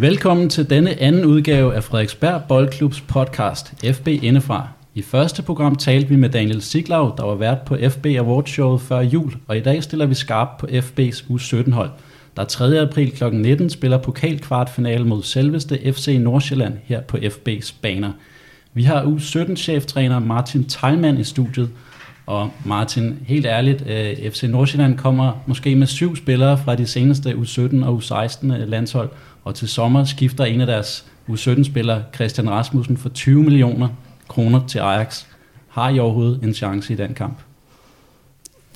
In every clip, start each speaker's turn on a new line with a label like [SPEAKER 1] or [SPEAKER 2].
[SPEAKER 1] Velkommen til denne anden udgave af Frederiksberg Boldklubs podcast FB Indefra. I første program talte vi med Daniel Siglau, der var vært på FB Awards showet før jul, og i dag stiller vi skarp på FB's U17-hold, der 3. april kl. 19 spiller pokalkvartfinale mod selveste FC Nordsjælland her på FB's baner. Vi har U17-cheftræner Martin Teilmann i studiet, og Martin, helt ærligt, øh, FC Nordsjælland kommer måske med syv spillere fra de seneste U17 og U16 landshold, og til sommer skifter en af deres U17-spillere, Christian Rasmussen, for 20 millioner kroner til Ajax. Har I overhovedet en chance i den kamp?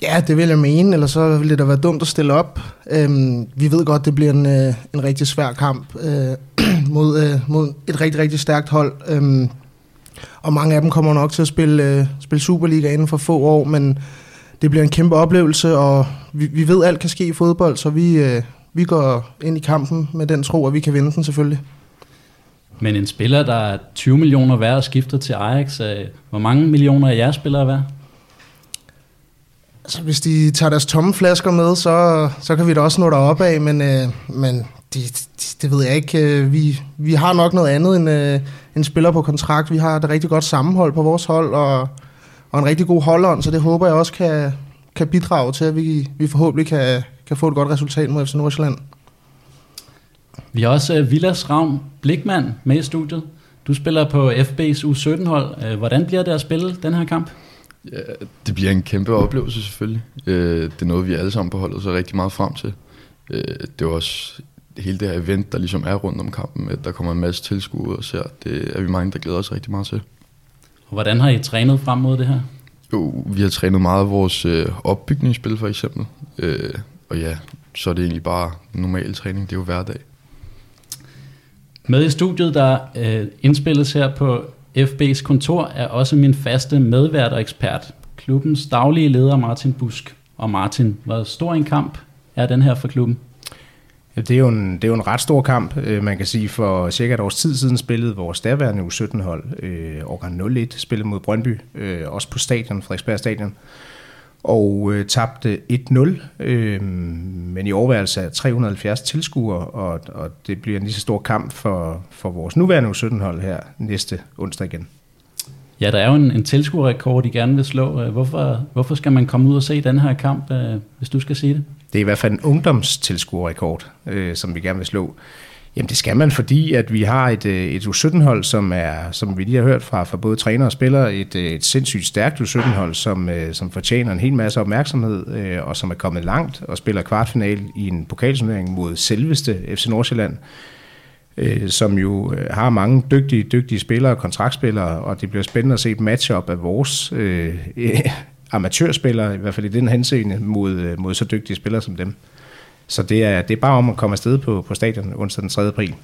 [SPEAKER 2] Ja, det vil jeg mene, eller så ville det da være dumt at stille op. Øhm, vi ved godt, det bliver en, øh, en rigtig svær kamp øh, mod, øh, mod et rigtig, rigtig stærkt hold. Øhm, og mange af dem kommer nok til at spille, øh, spille Superliga inden for få år, men det bliver en kæmpe oplevelse, og vi, vi ved, alt kan ske i fodbold, så vi, øh, vi går ind i kampen med den tro, at vi kan vinde den selvfølgelig.
[SPEAKER 1] Men en spiller, der er 20 millioner værd og skifter til Ajax, hvor mange millioner er jeres spillere værd?
[SPEAKER 2] Altså, hvis de tager deres tomme flasker med, så, så kan vi da også nå derop af, men, øh, men de, de, det ved jeg ikke. Øh, vi, vi har nok noget andet end øh, en spiller på kontrakt. Vi har et rigtig godt sammenhold på vores hold, og, og en rigtig god holdånd, så det håber jeg også kan, kan bidrage til, at vi, vi forhåbentlig kan, kan få et godt resultat mod FC Nordsjælland.
[SPEAKER 1] Vi har også uh, Villas Ravn Blikmand med i studiet. Du spiller på FB's U17-hold. Uh, hvordan bliver det at spille den her kamp?
[SPEAKER 3] Ja, det bliver en kæmpe oplevelse selvfølgelig. Uh, det er noget, vi alle sammen på holdet så rigtig meget frem til. Uh, det er også hele det her event, der ligesom er rundt om kampen, at der kommer en masse tilskuere og ser. Det er vi mange, der glæder os rigtig meget til.
[SPEAKER 1] Og hvordan har I trænet frem mod det her?
[SPEAKER 3] Jo, vi har trænet meget af vores øh, opbygningsspil for eksempel. Øh, og ja, så er det egentlig bare normal træning, det er jo hverdag.
[SPEAKER 1] Med i studiet, der øh, indspilles her på FB's kontor, er også min faste medvært og ekspert, klubbens daglige leder Martin Busk. Og Martin, hvor stor en kamp er den her for klubben?
[SPEAKER 4] Ja, det, er jo en, det er jo en ret stor kamp, øh, man kan sige. For cirka et års tid siden spillede vores derværende U17-hold, øh, årgang 01, spillede mod Brøndby, øh, også på stadion, Frederiksberg Stadion og øh, tabte 1-0, øh, men i overværelse af 370 tilskuere, og, og det bliver en lige så stor kamp for, for vores nuværende U17-hold her næste onsdag igen.
[SPEAKER 1] Ja, der er jo en, en tilskuerrekord, I gerne vil slå. Hvorfor, hvorfor skal man komme ud og se den her kamp, øh, hvis du skal sige det?
[SPEAKER 4] Det er i hvert fald en ungdomstilskuerrekord, øh, som vi gerne vil slå. Jamen det skal man, fordi at vi har et, øh, et U17-hold, som er, som vi lige har hørt fra, fra både træner og spillere, et, øh, et sindssygt stærkt U17-hold, som, øh, som fortjener en hel masse opmærksomhed, og som er kommet langt og spiller kvartfinal i en pokalturnering mod selveste FC Nordsjælland, som jo har mange dygtige, dygtige spillere, kontraktspillere, og det bliver spændende at se et matchup af vores øh, amatørspillere, i hvert fald i den henseende, mod, mod så dygtige spillere som dem. Så det er, det er bare om at komme afsted på, på stadion onsdag den 3. april.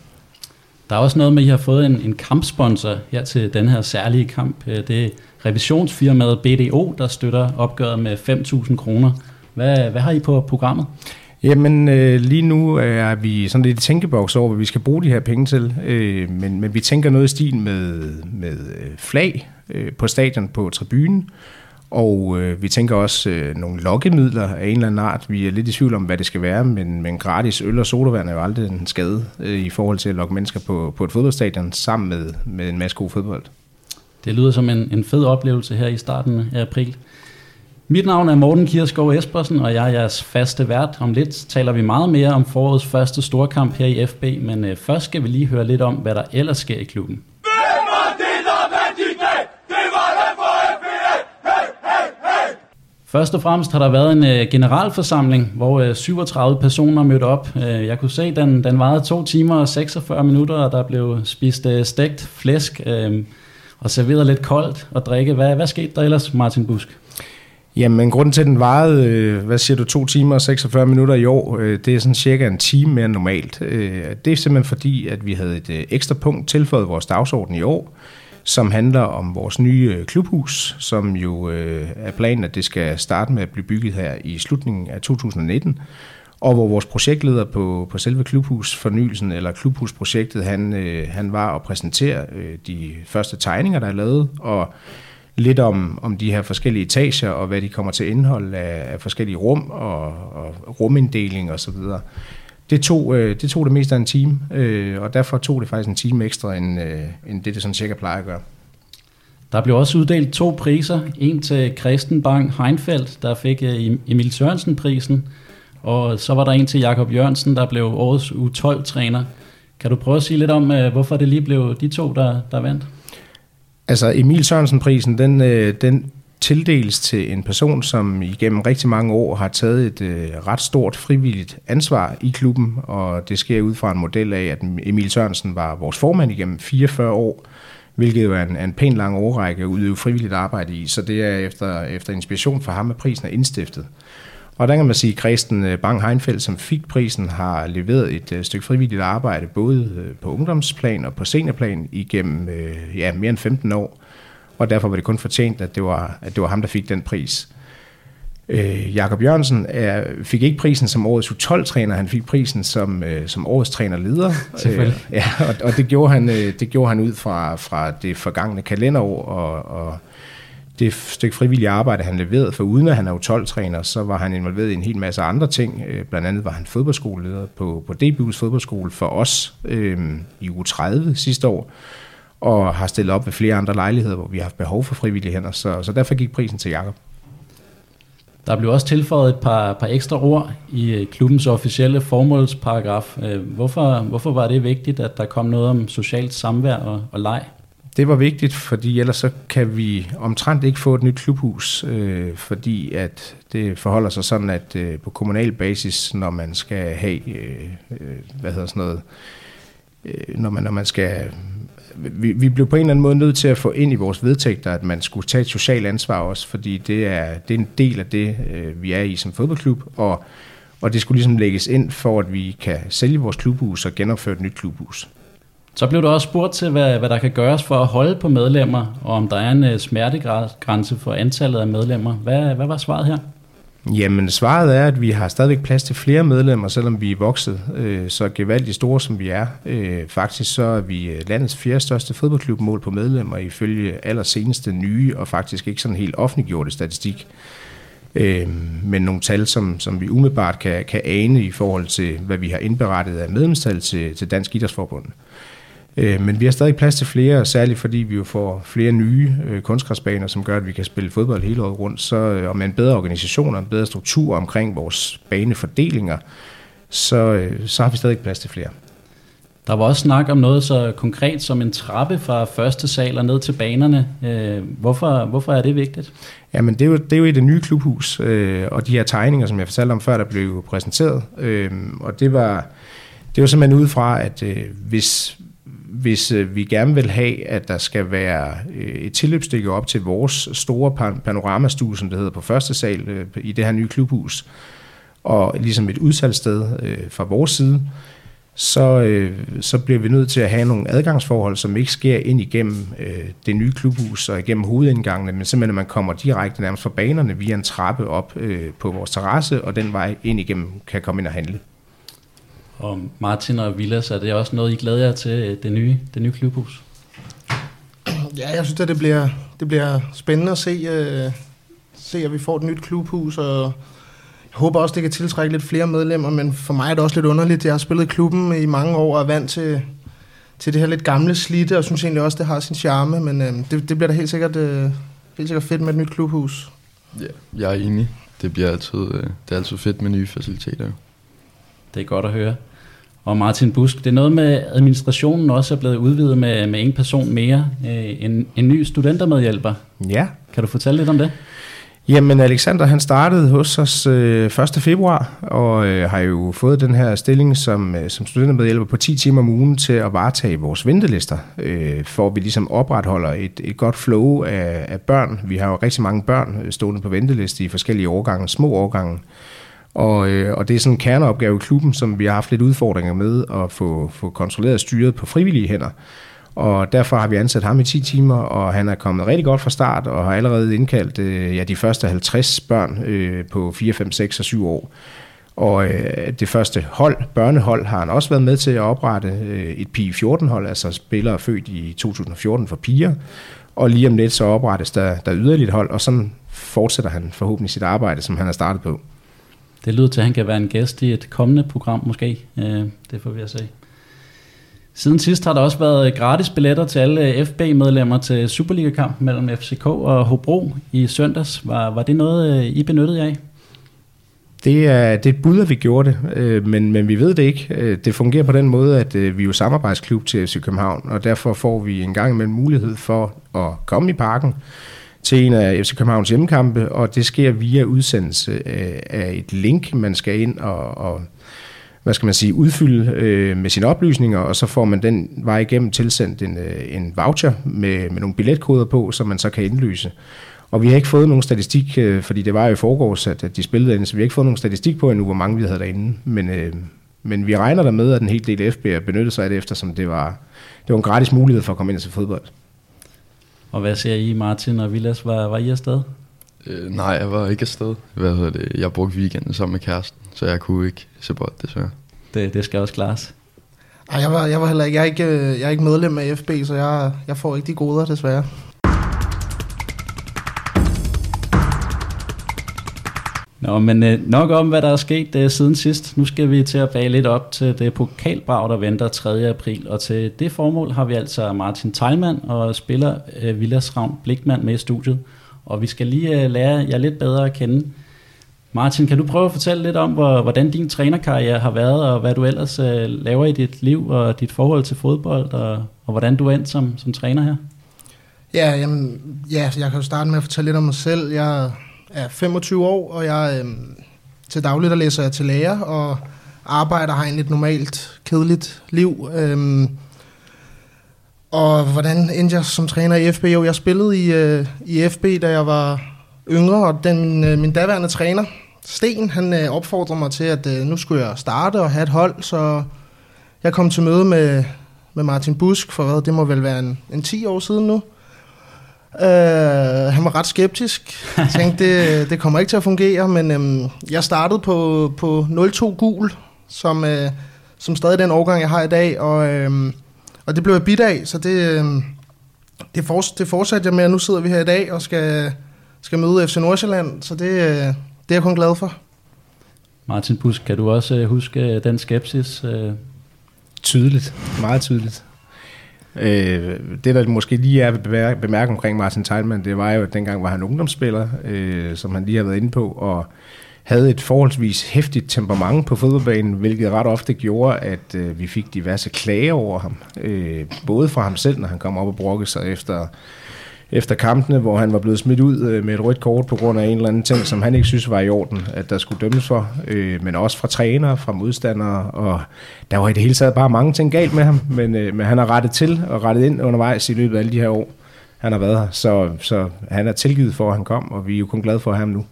[SPEAKER 1] Der er også noget med, at I har fået en, en kampsponsor her til den her særlige kamp. Øh, det er revisionsfirmaet BDO, der støtter opgøret med 5.000 kroner. Hvad, hvad har I på programmet?
[SPEAKER 4] Jamen, øh, lige nu er vi sådan lidt i tænkeboks over, hvad vi skal bruge de her penge til. Øh, men, men vi tænker noget i stil med, med øh, flag øh, på stadion på tribunen. Og øh, vi tænker også øh, nogle lokkemidler af en eller anden art. Vi er lidt i tvivl om, hvad det skal være, men, men gratis øl og sodavand er jo aldrig en skade øh, i forhold til at lokke mennesker på, på et fodboldstadion sammen med, med en masse god fodbold.
[SPEAKER 1] Det lyder som en, en fed oplevelse her i starten af april. Mit navn er Morten Kirskov Espersen, og jeg er jeres faste vært. Om lidt taler vi meget mere om forårets første storkamp her i FB, men øh, først skal vi lige høre lidt om, hvad der ellers sker i klubben. Først og fremmest har der været en øh, generalforsamling, hvor øh, 37 personer mødte op. Øh, jeg kunne se, at den, den varede 2 timer og 46 minutter, og der blev spist øh, stegt flæsk øh, og serveret lidt koldt og drikke. Hvad, hvad skete der ellers, Martin Busk?
[SPEAKER 4] Jamen, grunden til, at den varede, øh, hvad siger du, 2 timer og 46 minutter i år, øh, det er sådan cirka en time mere normalt. Øh, det er simpelthen fordi, at vi havde et øh, ekstra punkt tilføjet vores dagsorden i år, som handler om vores nye øh, klubhus, som jo øh, er planen, at det skal starte med at blive bygget her i slutningen af 2019, og hvor vores projektleder på, på selve klubhusfornyelsen, eller klubhusprojektet, han, øh, han var og præsentere øh, de første tegninger, der er lavet, og lidt om, om de her forskellige etager, og hvad de kommer til indhold af, af forskellige rum, og, og ruminddeling osv det tog, øh, det tog det mest af en time, øh, og derfor tog det faktisk en time ekstra, end, øh, end det, det sådan cirka plejer at gøre.
[SPEAKER 1] Der blev også uddelt to priser. En til Christen Bang Heinfeldt, der fik øh, Emil Sørensen-prisen, og så var der en til Jakob Jørgensen, der blev årets U12-træner. Kan du prøve at sige lidt om, øh, hvorfor det lige blev de to, der, der vandt?
[SPEAKER 4] Altså Emil Sørensen-prisen, den, øh, den tildeles til en person, som igennem rigtig mange år har taget et øh, ret stort frivilligt ansvar i klubben, og det sker ud fra en model af, at Emil Sørensen var vores formand igennem 44 år, hvilket jo er en, en pæn lang årrække at udøve frivilligt arbejde i, så det er efter, efter inspiration fra ham, at prisen er indstiftet. Og der kan man sige, at Christen øh, Bang Heinfeldt, som fik prisen, har leveret et øh, stykke frivilligt arbejde, både øh, på ungdomsplan og på seniorplan, igennem ja, mere end 15 år. Og derfor var det kun fortjent, at det var, at det var ham, der fik den pris. Øh, Jakob Jørgensen er, fik ikke prisen som årets U12-træner, han fik prisen som, øh, som årets trænerleder. Øh, ja, og, og det, gjorde han, øh, det gjorde han ud fra, fra det forgangne kalenderår, og, og det stykke frivillige arbejde, han leverede, for uden at han er U12-træner, så var han involveret i en hel masse andre ting. Øh, blandt andet var han fodboldskoleleder på, på DBU's fodboldskole for os øh, i uge 30 sidste år, og har stillet op ved flere andre lejligheder, hvor vi har haft behov for frivillige hænder, så, så derfor gik prisen til Jakob.
[SPEAKER 1] Der blev også tilføjet et par, par ekstra ord i øh, klubbens officielle formålsparagraf. Øh, hvorfor, hvorfor var det vigtigt, at der kom noget om socialt samvær og, og leg?
[SPEAKER 4] Det var vigtigt, fordi ellers så kan vi omtrent ikke få et nyt klubhus, øh, fordi at det forholder sig sådan, at øh, på kommunal basis, når man skal have, øh, øh, hvad hedder sådan noget, øh, når, man, når man skal vi, vi blev på en eller anden måde nødt til at få ind i vores vedtægter, at man skulle tage et socialt ansvar også, fordi det er, det er en del af det, øh, vi er i som fodboldklub, og, og det skulle ligesom lægges ind for, at vi kan sælge vores klubhus og genopføre et nyt klubhus.
[SPEAKER 1] Så blev der også spurgt til, hvad, hvad der kan gøres for at holde på medlemmer, og om der er en øh, smertegrænse for antallet af medlemmer. Hvad, hvad var svaret her?
[SPEAKER 4] Jamen, svaret er, at vi har stadigvæk plads til flere medlemmer, selvom vi er vokset øh, så gevaldigt store, som vi er. Øh, faktisk så er vi øh, landets fjerde største fodboldklub mål på medlemmer ifølge allerseneste nye og faktisk ikke sådan helt offentliggjorte statistik. Øh, men nogle tal, som, som vi umiddelbart kan, kan ane i forhold til, hvad vi har indberettet af medlemstal til, til Dansk Idrætsforbund. Øh, men vi har stadig plads til flere, særligt fordi vi jo får flere nye øh, kunstgræsbaner, som gør, at vi kan spille fodbold hele året rundt. Så, øh, og med en bedre organisation og en bedre struktur omkring vores banefordelinger, så, så har vi stadig plads til flere.
[SPEAKER 1] Der var også snak om noget så konkret som en trappe fra første sal og ned til banerne. Hvorfor, hvorfor er det vigtigt?
[SPEAKER 4] Jamen det er jo, det er jo i det nye klubhus, og de her tegninger, som jeg fortalte om før, der blev præsenteret. og det var, det var simpelthen ud fra, at hvis, hvis øh, vi gerne vil have, at der skal være øh, et tilløbsstykke op til vores store panoramastue, som det hedder på første sal øh, i det her nye klubhus, og ligesom et udsalgssted fra vores side, så, øh, så bliver vi nødt til at have nogle adgangsforhold, som ikke sker ind igennem øh, det nye klubhus og igennem hovedindgangene, men simpelthen at man kommer direkte nærmest fra banerne via en trappe op øh, på vores terrasse, og den vej ind igennem kan komme ind og handle.
[SPEAKER 1] Og Martin og Villas, er det også noget, I glæder jer til øh, det nye, det nye klubhus?
[SPEAKER 2] Ja, jeg synes, at det bliver, det bliver spændende at se, uh, se, at vi får et nyt klubhus, og jeg håber også, det kan tiltrække lidt flere medlemmer, men for mig er det også lidt underligt. Jeg har spillet i klubben i mange år og er vant til, til det her lidt gamle slidte, og synes egentlig også, det har sin charme, men uh, det, det bliver da helt sikkert, uh, helt sikkert fedt med et nyt klubhus.
[SPEAKER 3] Ja, jeg er enig. Det bliver altid, det er altid fedt med nye faciliteter.
[SPEAKER 1] Det er godt at høre. Og Martin Busk, det er noget med administrationen også er blevet udvidet med, med en person mere, øh, en, en ny studentermedhjælper.
[SPEAKER 4] Ja.
[SPEAKER 1] Kan du fortælle lidt om det?
[SPEAKER 4] Jamen Alexander han startede hos os øh, 1. februar og øh, har jo fået den her stilling som, øh, som studentermedhjælper på 10 timer om ugen til at varetage vores ventelister, øh, for at vi ligesom opretholder et, et godt flow af, af børn. Vi har jo rigtig mange børn øh, stående på venteliste i forskellige årgange, små årgange. Og, øh, og det er sådan en kerneopgave i klubben, som vi har haft lidt udfordringer med at få, få kontrolleret og styret på frivillige hænder. Og derfor har vi ansat ham i 10 timer, og han er kommet rigtig godt fra start, og har allerede indkaldt øh, ja, de første 50 børn øh, på 4, 5, 6 og 7 år. Og øh, det første hold, børnehold, har han også været med til at oprette øh, et pige 14 hold altså spillere født i 2014 for piger. Og lige om lidt så oprettes der, der yderligere hold, og sådan fortsætter han forhåbentlig sit arbejde, som han har startet på.
[SPEAKER 1] Det lyder til, at han kan være en gæst i et kommende program måske. Øh, det får vi at se. Siden sidst har der også været gratis billetter til alle FB-medlemmer til Superliga-kampen mellem FCK og Hobro i søndags. Var, var det noget, øh, I benyttede jer af?
[SPEAKER 4] Det er, det er et bud, at vi gjorde det, øh, men, men vi ved det ikke. Øh, det fungerer på den måde, at øh, vi er jo samarbejdsklub til FC København, og derfor får vi en gang imellem mulighed for at komme i parken til en af FC Københavns hjemmekampe, og det sker via udsendelse øh, af et link, man skal ind og, og hvad skal man sige, udfylde øh, med sine oplysninger, og så får man den vej igennem tilsendt en, øh, en voucher med, med nogle billetkoder på, som man så kan indløse. Og vi har ikke fået nogen statistik, øh, fordi det var jo i forgårs, at, at de spillede ind, så vi har ikke fået nogen statistik på endnu, hvor mange vi havde derinde. Men, øh, men vi regner der med, at en hel del FB benyttede sig af det, eftersom det var, det var en gratis mulighed for at komme ind til fodbold.
[SPEAKER 1] Og hvad siger I, Martin og Vilas? Var, var I afsted?
[SPEAKER 3] Øh, nej, jeg var ikke afsted. Hvad hedder det? Jeg brugte weekenden sammen med kæresten, så jeg kunne ikke se bold, desværre.
[SPEAKER 1] Det, det skal også klares.
[SPEAKER 2] Ej, jeg var, jeg var heller ikke, jeg er ikke, jeg er ikke medlem af FB, så jeg, jeg får ikke de goder, desværre.
[SPEAKER 1] Nå, men øh, nok om, hvad der er sket øh, siden sidst. Nu skal vi til at bage lidt op til det pokalbrag, der venter 3. april. Og til det formål har vi altså Martin Teilmann og spiller øh, Villas Ravn Blikmand med i studiet. Og vi skal lige øh, lære jer lidt bedre at kende. Martin, kan du prøve at fortælle lidt om, hvor, hvordan din trænerkarriere har været, og hvad du ellers øh, laver i dit liv, og dit forhold til fodbold, og, og hvordan du er endt som, som træner her?
[SPEAKER 2] Ja, jamen, ja, jeg kan jo starte med at fortælle lidt om mig selv. Jeg er 25 år, og jeg øh, til dagligt der læser jeg til lærer, og arbejder har egentlig et normalt, kedeligt liv. Øh, og hvordan endte jeg som træner i FB? Jo, jeg spillede i, øh, i FB, da jeg var yngre, og den, øh, min daværende træner, Sten, han øh, opfordrede mig til, at øh, nu skulle jeg starte og have et hold, så jeg kom til møde med, med Martin Busk for hvad, det må vel være en, en 10 år siden nu. Uh, han var ret skeptisk. Jeg tænkte, det, det kommer ikke til at fungere, men øhm, jeg startede på, på 0-2 gul, som, øh, som stadig den årgang, jeg har i dag, og, øhm, og det blev jeg bit af, så det, øhm, det, for, det fortsatte jeg med, og nu sidder vi her i dag og skal, skal møde FC Nordsjælland, så det, øh, det er jeg kun glad for.
[SPEAKER 1] Martin Busk, kan du også øh, huske øh, den skepsis? Øh?
[SPEAKER 4] Tydeligt, meget tydeligt. Øh, det, der måske lige er at bemærke omkring Martin Teilmann, det var jo, at dengang var han ungdomsspiller, øh, som han lige har været inde på, og havde et forholdsvis hæftigt temperament på fodboldbanen, hvilket ret ofte gjorde, at øh, vi fik diverse klager over ham. Øh, både fra ham selv, når han kom op og brokkede sig efter efter kampene, hvor han var blevet smidt ud øh, med et rødt kort på grund af en eller anden ting, som han ikke synes var i orden, at der skulle dømmes for, øh, men også fra trænere, fra modstandere, og der var i det hele taget bare mange ting galt med ham, men, øh, men han har rettet til og rettet ind undervejs i løbet af alle de her år, han har været her, så, så han er tilgivet for, at han kom, og vi er jo kun glade for ham nu.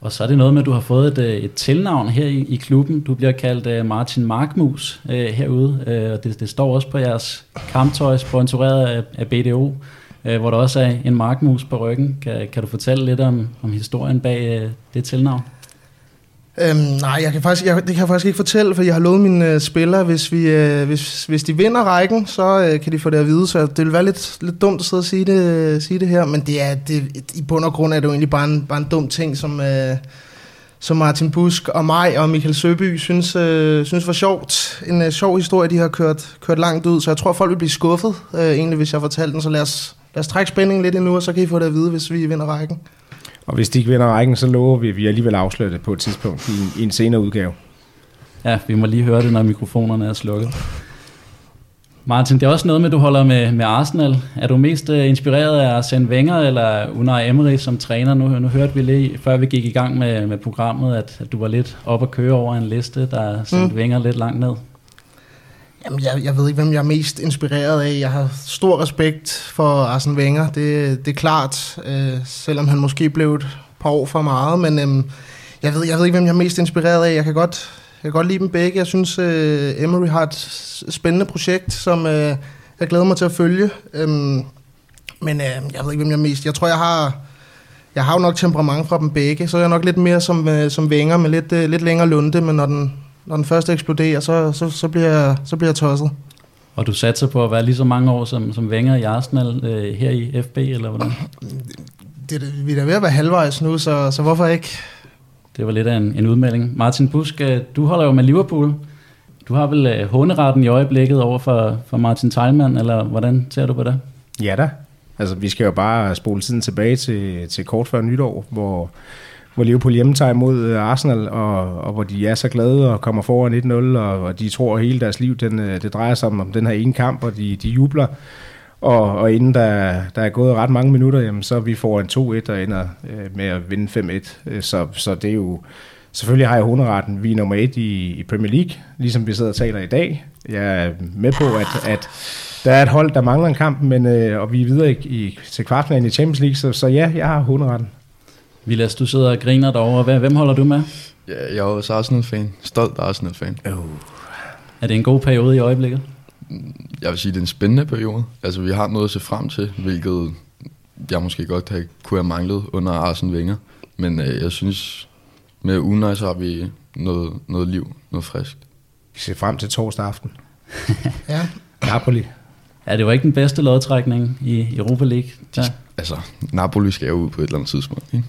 [SPEAKER 1] Og så er det noget med, at du har fået et, øh, et tilnavn her i, i klubben. Du bliver kaldt uh, Martin Markmus uh, herude, uh, og det, det står også på jeres kamptøj, sponsoreret af, af BDO øh, hvor der også er en markmus på ryggen. Kan, kan du fortælle lidt om, om historien bag øh, det tilnavn?
[SPEAKER 2] Øhm, nej, jeg kan faktisk, jeg, det kan jeg faktisk ikke fortælle, for jeg har lovet mine øh, spillere, hvis, vi, øh, hvis, hvis de vinder rækken, så øh, kan de få det at vide, så det vil være lidt, lidt dumt at sidde og sige det, sige det her, men det er, det, i bund og grund er det jo egentlig bare en, bare en dum ting, som, øh, som Martin Busk og mig og Michael Søby synes, øh, synes var sjovt. En øh, sjov historie, de har kørt, kørt langt ud, så jeg tror, folk vil blive skuffet, øh, egentlig, hvis jeg fortalte den, så lad os, lad os trække spændingen lidt endnu, og så kan I få det at vide, hvis vi vinder rækken.
[SPEAKER 4] Og hvis de ikke vinder rækken, så lover vi, at vi alligevel afslører det på et tidspunkt i en, i en senere udgave.
[SPEAKER 1] Ja, vi må lige høre det, når mikrofonerne er slukket. Martin, det er også noget med, at du holder med, med Arsenal. Er du mest uh, inspireret af Arsene Wenger eller Unai Emery som træner? Nu, nu hørte vi lige, før vi gik i gang med, med programmet, at, at du var lidt op at køre over en liste, der sendte mm. Wenger lidt langt ned.
[SPEAKER 2] Jamen, jeg, jeg ved ikke, hvem jeg er mest inspireret af. Jeg har stor respekt for Arsene Wenger, det, det er klart, øh, selvom han måske blev et par år for meget, men øh, jeg, ved, jeg ved ikke, hvem jeg er mest inspireret af. Jeg kan godt, jeg kan godt lide dem begge. Jeg synes, øh, Emery har et spændende projekt, som øh, jeg glæder mig til at følge. Øh, men øh, jeg ved ikke, hvem jeg er mest... Jeg tror, jeg har... Jeg har jo nok temperament fra dem begge, så er jeg nok lidt mere som, øh, som Wenger med lidt, øh, lidt længere lunde, men når den, når den første eksploderer, så, så, så, bliver, jeg, så bliver jeg tosset.
[SPEAKER 1] Og du satser på at være lige så mange år som, som Wenger i Arsenal øh, her i FB, eller hvordan?
[SPEAKER 2] Det, det, vi er da ved at være halvvejs nu, så, så hvorfor ikke?
[SPEAKER 1] Det var lidt af en, en udmelding. Martin Busk, øh, du holder jo med Liverpool. Du har vel øh, håneretten i øjeblikket over for, for Martin Teilmann, eller hvordan ser du på det?
[SPEAKER 4] Ja da. Altså, vi skal jo bare spole tiden tilbage til, til kort før nytår, hvor, hvor Liverpool hjemme tager imod øh, Arsenal, og, og hvor de er så glade og kommer foran 1-0, og, og de tror, at hele deres liv den, øh, det drejer sig om, om den her ene kamp, og de, de jubler. Og, og inden der, der er gået ret mange minutter, jamen, så er vi får en 2-1 og ender øh, med at vinde 5-1. Øh, så, så det er jo... Selvfølgelig har jeg hunderetten. Vi er nummer et i, i Premier League, ligesom vi sidder og taler i dag. Jeg er med på, at, at der er et hold, der mangler en kamp, men, øh, og vi er videre i, i, til kvartfinalen i Champions League, så, så ja, jeg har hunderetten.
[SPEAKER 1] Vilas, du sidder og griner derovre. Hvem holder du med?
[SPEAKER 3] Ja, jeg er også Arsenal-fan. Stolt Arsenal-fan.
[SPEAKER 4] Oh.
[SPEAKER 1] Er det en god periode i øjeblikket?
[SPEAKER 3] Jeg vil sige, det er en spændende periode. Altså, vi har noget at se frem til, hvilket jeg måske godt have, kunne have manglet under Arsene Wenger. Men øh, jeg synes, med Unai, så har vi noget, noget liv, noget frisk.
[SPEAKER 4] Vi ser frem til torsdag aften.
[SPEAKER 2] Ja,
[SPEAKER 4] Napoli.
[SPEAKER 1] Ja, det var ikke den bedste lodtrækning i Europa League. Ja.
[SPEAKER 3] Altså, Napoli skal jo ud på et eller andet tidspunkt. Ikke?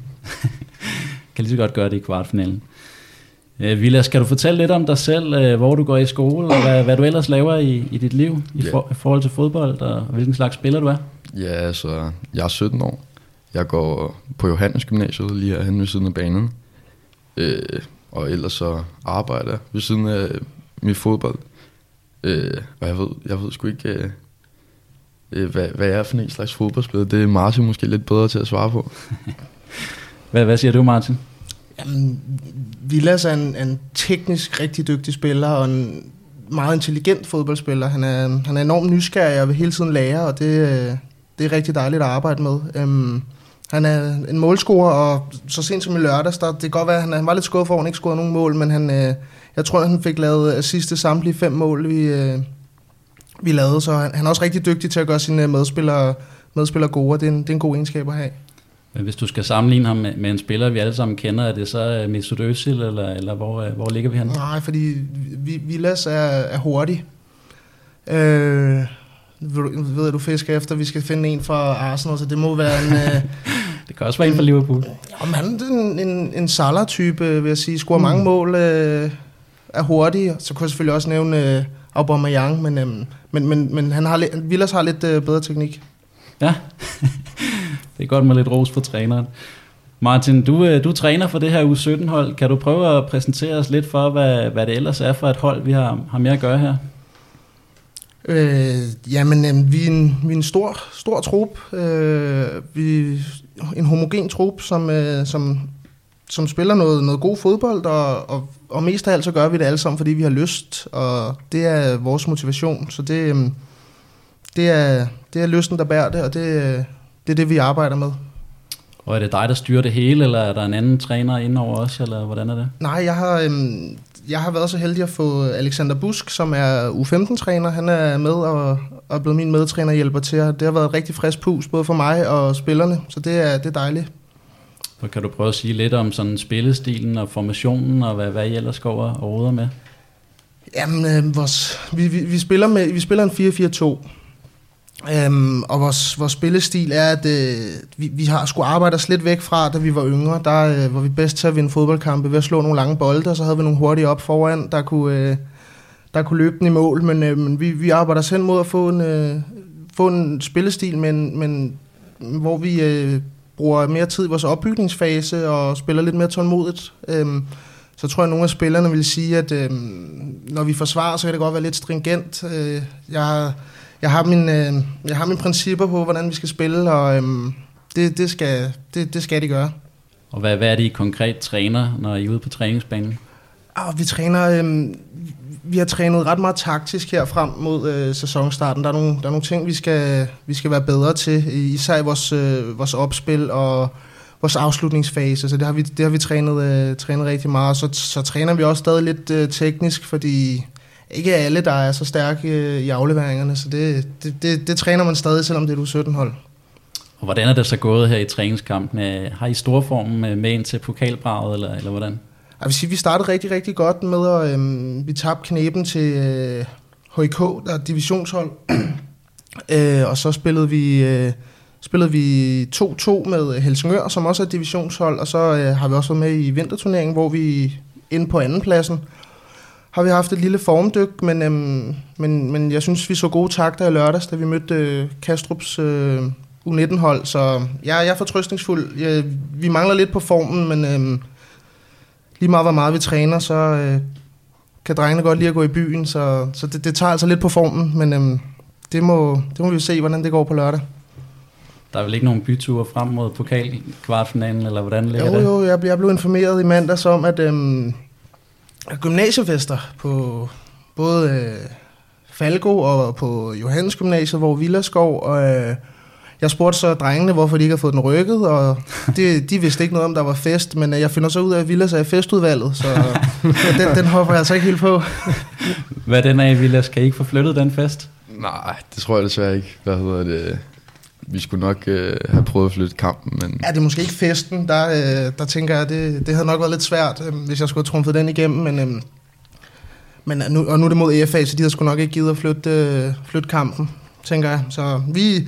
[SPEAKER 1] Kan lige så godt gøre det i kvartfinalen. Øh, Vilas, kan du fortælle lidt om dig selv, øh, hvor du går i skole, og hvad, hvad du ellers laver i, i dit liv i,
[SPEAKER 3] Ja.
[SPEAKER 1] for, i forhold til fodbold, og hvilken slags spiller du er?
[SPEAKER 3] Ja, altså, jeg er 17 år. Jeg går på Johannes Gymnasiet lige herhen ved siden af banen. Øh, og ellers så arbejder jeg ved siden af min fodbold. Øh, og jeg ved, jeg ved sgu ikke, øh, øh, hvad, hvad jeg er for en slags fodboldspiller. Det er Martin måske lidt bedre til at svare på.
[SPEAKER 1] Hvad, hvad siger du, Martin?
[SPEAKER 2] Jamen, Villas er en, en teknisk rigtig dygtig spiller, og en meget intelligent fodboldspiller. Han er, han er enormt nysgerrig og vil hele tiden lære, og det, øh, det er rigtig dejligt at arbejde med. Øhm, han er en målscorer, og så sent som i lørdags, der, det kan godt være, at han, han var lidt skuffet over, at han ikke scorede nogen mål, men han, øh, jeg tror, at han fik lavet assist til samtlige fem mål, vi, øh, vi lavede, så han, han er også rigtig dygtig til at gøre sine medspillere, medspillere gode, og det er, en, det er en god egenskab at have.
[SPEAKER 1] Men Hvis du skal sammenligne ham med, med en spiller, vi alle sammen kender, er det så uh, Mesut Özil, eller, eller hvor, uh, hvor ligger vi henne?
[SPEAKER 2] Nej, fordi vi, Villas er, er hurtig. Øh, ved, at du fisker efter, vi skal finde en fra Arsenal, så det må være en... Øh,
[SPEAKER 1] Det kan også være en fra Liverpool.
[SPEAKER 2] om han er en, en, en Salah-type, vil jeg sige. Scorer mange mål, øh, er hurtig. Så kunne jeg selvfølgelig også nævne øh, Aubameyang, men, øh, men, men, men han har, Villas har lidt øh, bedre teknik.
[SPEAKER 1] Ja, det er godt med lidt ros for træneren. Martin, du, øh, du træner for det her U17-hold. Kan du prøve at præsentere os lidt for, hvad, hvad det ellers er for et hold, vi har, har med at gøre her?
[SPEAKER 2] Øh, jamen, øh, vi er en, vi er en stor, stor trup. Øh, vi er en homogen trup, som, øh, som, som spiller noget, noget god fodbold, og, og, og mest af alt så gør vi det alle sammen, fordi vi har lyst, og det er vores motivation. Så det, øh, det, er, det er lysten, der bærer det, og det, det er det, vi arbejder med.
[SPEAKER 1] Og er det dig, der styrer det hele, eller er der en anden træner inde over os, eller hvordan er det?
[SPEAKER 2] Nej, jeg har, øhm, jeg har været så heldig at få Alexander Busk, som er U15-træner. Han er med og, og er blevet min medtræner og hjælper til. Det har været et rigtig frisk pus, både for mig og spillerne, så det er, det er dejligt.
[SPEAKER 1] Så kan du prøve at sige lidt om sådan spillestilen og formationen, og hvad, hvad I ellers går og råder med?
[SPEAKER 2] Jamen, øh, vores, vi, vi, vi, spiller med, vi spiller en 4-4-2. Øhm, og vores, vores spillestil er, at øh, vi, vi har skulle arbejde os lidt væk fra, da vi var yngre. Der øh, var vi bedst til at vinde fodboldkampe ved at slå nogle lange bolde, og så havde vi nogle hurtige op foran, der kunne, øh, der kunne løbe den i mål. Men, øh, men vi, vi arbejder os hen mod at få en, øh, få en spillestil, men, men, hvor vi øh, bruger mere tid i vores opbygningsfase og spiller lidt mere tålmodigt. Øhm, så tror jeg, at nogle af spillerne vil sige, at øh, når vi forsvarer, så kan det godt være lidt stringent. Øh, jeg, har- jeg, har min, øh, jeg har mine principper på, hvordan vi skal spille, og øh, det, det, skal, det, det skal de gøre.
[SPEAKER 1] Og hvad, hvad er det, I konkret træner, når I er ude på træningsbanen?
[SPEAKER 2] Og vi træner, øh, vi har trænet ret meget taktisk her frem mod øh, sæsonstarten. Der er, nogle, der er nogle ting, vi skal, vi skal være bedre til, især i vores, øh, vores opspil og vores afslutningsfase. Så det har vi, det har vi trænet, øh, trænet rigtig meget. Så, så træner vi også stadig lidt øh, teknisk, fordi ikke alle, der er så stærke øh, i afleveringerne. Så det, det, det, det træner man stadig, selvom det er et U17-hold.
[SPEAKER 1] Og hvordan er det så gået her i træningskampen? Øh, har I storformen øh, med ind til pokalbraget, eller, eller hvordan?
[SPEAKER 2] Jeg vil sige, vi startede rigtig, rigtig godt med, at øh, vi tabte knepen til øh, HIK, der er divisionshold. øh, og så spillede vi, øh, spillede vi 2-2 med Helsingør, som også er divisionshold, og så øh, har vi også været med i vinterturneringen, hvor vi inde på andenpladsen har vi haft et lille formdyk, men, øhm, men, men jeg synes, vi så gode takter i lørdags, da vi mødte øh, Kastrups øh, U19-hold, så ja, jeg er fortrøstningsfuld. Jeg, vi mangler lidt på formen, men øhm, lige meget hvor meget vi træner, så øh, kan drengene godt lide at gå i byen, så, så det, det tager altså lidt på formen, men øhm, det, må, det må vi se, hvordan det går på lørdag.
[SPEAKER 1] Der er vel ikke nogen byture frem mod pokal kvartfinalen, eller hvordan ligger
[SPEAKER 2] jo,
[SPEAKER 1] det?
[SPEAKER 2] Jo, jeg, jeg blev informeret i mandags om, at øhm, gymnasiefester på både øh, Falgo og på Johannes Gymnasiet, hvor Villaskov, og øh, jeg spurgte så drengene, hvorfor de ikke har fået den rykket, og de, de vidste ikke noget om, der var fest, men øh, jeg finder så ud af, at Villas er i festudvalget, så ja, den, den hopper jeg altså ikke helt på.
[SPEAKER 1] Hvad er den af, Villas? Kan I ikke få flyttet den fest?
[SPEAKER 3] Nej, det tror jeg desværre ikke. Hvad hedder det? Vi skulle nok øh, have prøvet at flytte kampen, men
[SPEAKER 2] Ja, det er måske ikke festen, der, øh, der tænker jeg, det, det havde nok været lidt svært, øh, hvis jeg skulle have trumfet den igennem, men, øh, men nu, og nu er det mod EFA, så de har sgu nok ikke givet at flytte, øh, flytte kampen, tænker jeg. Så vi,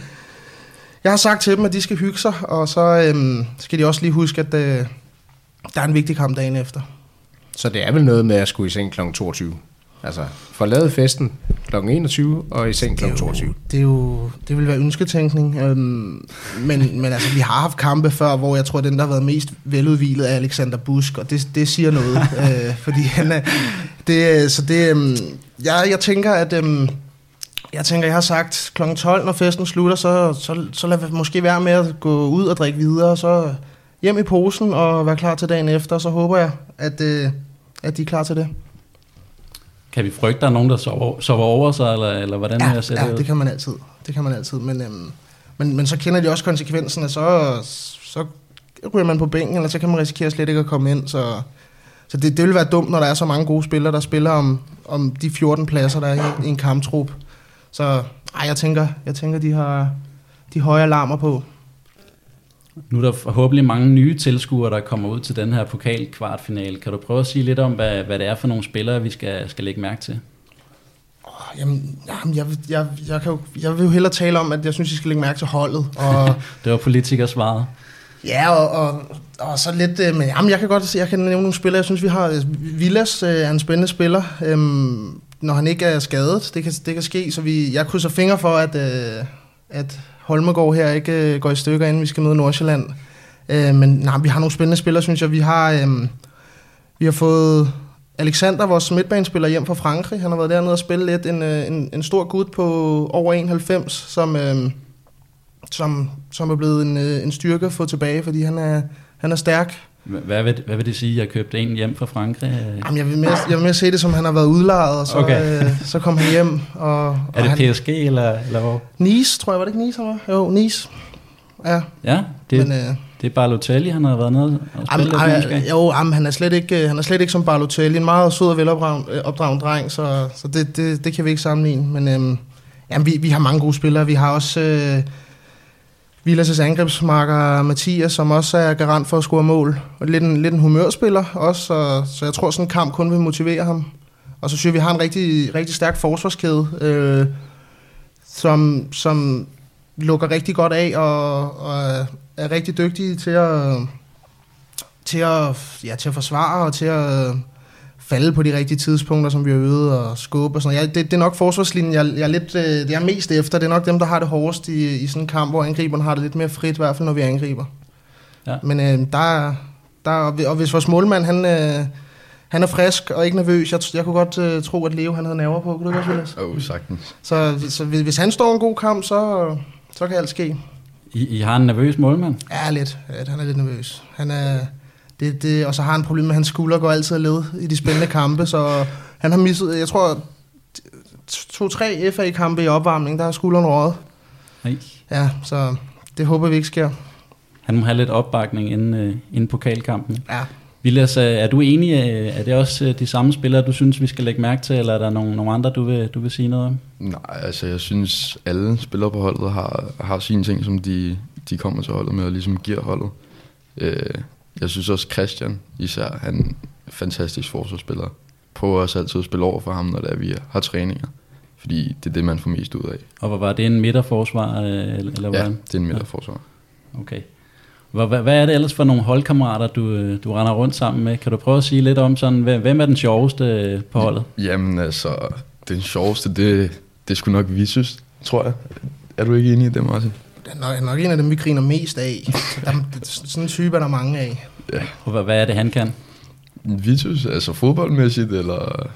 [SPEAKER 2] jeg har sagt til dem, at de skal hygge sig, og så øh, skal de også lige huske, at øh, der er en vigtig kamp dagen efter.
[SPEAKER 4] Så det er vel noget med at skulle i seng kl. 22? Altså, forlade festen kl. 21 og i seng kl.
[SPEAKER 2] Det er
[SPEAKER 4] 22.
[SPEAKER 2] jo, det, er jo, det vil være ønsketænkning. Øhm, men, men altså, vi har haft kampe før, hvor jeg tror, at den, der har været mest veludvilet, er Alexander Busk, og det, det siger noget. øh, fordi han er, det, så det, øhm, jeg, jeg tænker, at... Øhm, jeg tænker, jeg har sagt kl. 12, når festen slutter, så, så, så lad måske være med at gå ud og drikke videre, og så hjem i posen og være klar til dagen efter, så håber jeg, at, øh, at de er klar til det.
[SPEAKER 1] Kan vi frygte, der er nogen, der sover, sover over sig, eller, eller hvordan
[SPEAKER 2] Ja,
[SPEAKER 1] er jeg
[SPEAKER 2] ja, det kan man altid. Det kan man altid, men, øhm, men, men så kender de også konsekvensen, at så, så ryger man på bænken, eller så kan man risikere slet ikke at komme ind, så, så det, det vil være dumt, når der er så mange gode spillere, der spiller om, om de 14 pladser, der er i, i en kamptrup. Så ej, jeg tænker, jeg tænker, de har de høje alarmer på.
[SPEAKER 1] Nu er der forhåbentlig mange nye tilskuere, der kommer ud til den her pokal kvartfinale. Kan du prøve at sige lidt om, hvad, hvad det er for nogle spillere, vi skal, skal lægge mærke til?
[SPEAKER 2] Oh, jamen, jamen jeg, jeg, jeg, kan jo, jeg vil jo hellere tale om, at jeg synes, I skal lægge mærke til holdet. Og,
[SPEAKER 1] Det var politikers svaret.
[SPEAKER 2] Ja, og, og, og så lidt, øh, men jamen, jeg kan godt se, jeg kan nævne nogle spillere, jeg synes, vi har, Villas øh, er en spændende spiller, øhm, når han ikke er skadet, det kan, det kan ske, så vi, jeg krydser fingre for, at, øh, at Holmegård her ikke øh, går i stykker, inden vi skal møde Nordsjælland. Øh, men nej, vi har nogle spændende spillere, synes jeg, vi har, øh, vi har fået Alexander, vores midtbanespiller, hjem fra Frankrig, han har været dernede og spille lidt, en, øh, en, en stor gut på over 91, som... Øh, som, som er blevet en, øh, en styrke at få tilbage, fordi han er, han er stærk.
[SPEAKER 1] Hvad vil, hvad vil det sige, at jeg købte en hjem fra Frankrig?
[SPEAKER 2] Jamen, jeg, vil mere, jeg vil mere se det, som han har været udlejet, og så,
[SPEAKER 1] Okay.
[SPEAKER 2] øh, så kom han hjem. Og, og
[SPEAKER 1] Er det
[SPEAKER 2] han,
[SPEAKER 1] PSG, eller, eller hvor?
[SPEAKER 2] Nice, tror jeg, var det ikke Nice, han var? Jo, Nice. Ja,
[SPEAKER 1] Ja, det,
[SPEAKER 2] men... Øh,
[SPEAKER 1] det er bare Lotelli, han har været nede og
[SPEAKER 2] Jamen,
[SPEAKER 1] spillet
[SPEAKER 2] ej,
[SPEAKER 1] måske.
[SPEAKER 2] jo, jamen, han er slet ikke, øh, han er slet ikke som Balotelli. En meget sød og velopdragen øh, dreng, så, så det, det, det, kan vi ikke sammenligne. Men øhm, jamen, vi, vi har mange gode spillere. Vi har også øh, Villas' angrebsmarker Mathias, som også er garant for at score mål. Og lidt en, lidt en humørspiller også, så, så jeg tror, sådan en kamp kun vil motivere ham. Og så synes jeg, vi har en rigtig, rigtig stærk forsvarskæde, øh, som, som lukker rigtig godt af og, og er, rigtig dygtige til at, til at, ja, til at forsvare og til at falde på de rigtige tidspunkter, som vi har øvet og skubbe og sådan noget. Ja, det, det er nok forsvarslinjen, jeg, jeg, er lidt, øh, det er mest efter. Det er nok dem, der har det hårdest i, i sådan en kamp, hvor angriberne har det lidt mere frit, i hvert fald når vi angriber.
[SPEAKER 1] Ja.
[SPEAKER 2] Men øh, der, er- der, er- og hvis vores målmand, han, øh, han er frisk og ikke nervøs, jeg, jeg kunne godt øh, tro, at Leo han havde nerver på. Kunne du godt Silas?
[SPEAKER 3] Åh, oh, sagtens.
[SPEAKER 2] Så, så hvis hvis han står en god kamp, så, så kan alt ske.
[SPEAKER 1] I, I har en nervøs målmand.
[SPEAKER 2] Ja, lidt. Ja, han er lidt nervøs. Han er, det, det, og så har han et problem med, at hans skulder går altid led i de spændende kampe, så han har misset, jeg tror, to-tre FA-kampe i opvarmning, der har skulderen røget.
[SPEAKER 1] Nej.
[SPEAKER 2] Ja, så det håber vi ikke sker.
[SPEAKER 1] Han må have lidt opbakning inden, øh, inden pokalkampen.
[SPEAKER 2] Ja.
[SPEAKER 1] Vilas, øh, er du enig? øh, Er det også de samme spillere, du synes, vi skal lægge mærke til, eller er der nogle, nogle andre, du vil, du vil sige noget om?
[SPEAKER 3] Nej, altså jeg synes, alle spillere på holdet har, har sine ting, som de, de kommer til holdet med og ligesom giver holdet. Øh, jeg synes også Christian især, han er en fantastisk forsvarsspiller. Prøver også altid at spille over for ham, når det er, vi har træninger. fordi det er det, man får mest ud af.
[SPEAKER 1] Og hvor var det en midterforsvar, øh, eller eller
[SPEAKER 3] Ja,
[SPEAKER 1] hvordan?
[SPEAKER 3] det er en midterforsvar.
[SPEAKER 1] Okay. Hvad, hvad, hvad er det ellers for nogle holdkammerater, du, øh, du render rundt sammen med? Kan du prøve at sige lidt om sådan, hvem, er den sjoveste øh, på holdet?
[SPEAKER 3] Jamen altså, den sjoveste, det, det er sgu nok Visus, tror jeg. Er du ikke enig i det, Martin?
[SPEAKER 2] Det er nok, nok en af dem, vi griner mest af. Så der, det, sådan en type er der mange af.
[SPEAKER 1] Og hvad, hvad er det, han kan?
[SPEAKER 3] Vitus, altså fodboldmæssigt, eller...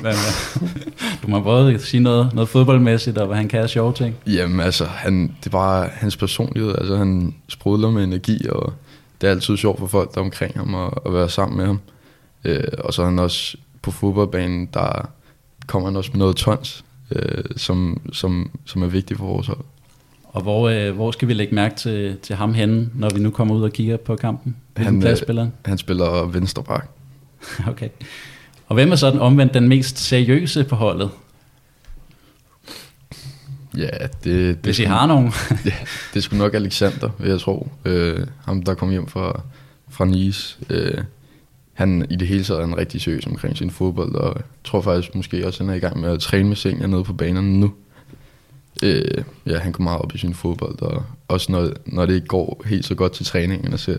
[SPEAKER 1] Hvad, hvad? Du må både sige noget, noget fodboldmæssigt, og hvad han kan af sjove ting.
[SPEAKER 3] Jamen altså, han, det er bare hans personlighed. Altså, han sprudler med energi, og det er altid sjovt for folk, der er omkring ham, at, at være sammen med ham. Øh, og så er han også på fodboldbanen, der kommer han også med noget tons, øh, som, som, som er vigtigt for vores hold.
[SPEAKER 1] Og hvor, øh, hvor skal vi lægge mærke til, til ham henne, når vi nu kommer ud og kigger på kampen? Hvilken
[SPEAKER 3] Han,
[SPEAKER 1] plads
[SPEAKER 3] øh,
[SPEAKER 1] spiller han?
[SPEAKER 3] Han spiller venstre bak.
[SPEAKER 1] Okay. Og hvem er så den omvendt den mest seriøse på holdet,
[SPEAKER 3] Ja, det, det,
[SPEAKER 1] hvis I
[SPEAKER 3] sgu-
[SPEAKER 1] har nogen?
[SPEAKER 3] ja, det sgu nok Alexander, vil jeg tro. Øh, ham, der kom hjem fra, fra Nice. Øh, han i det hele taget er en rigtig seriøs omkring sin fodbold, og jeg tror faktisk måske også, han er i gang med at træne med senior nede på banerne nu. Øh, ja, han går meget op i sin fodbold, og også når, når det ikke går helt så godt til træningen, så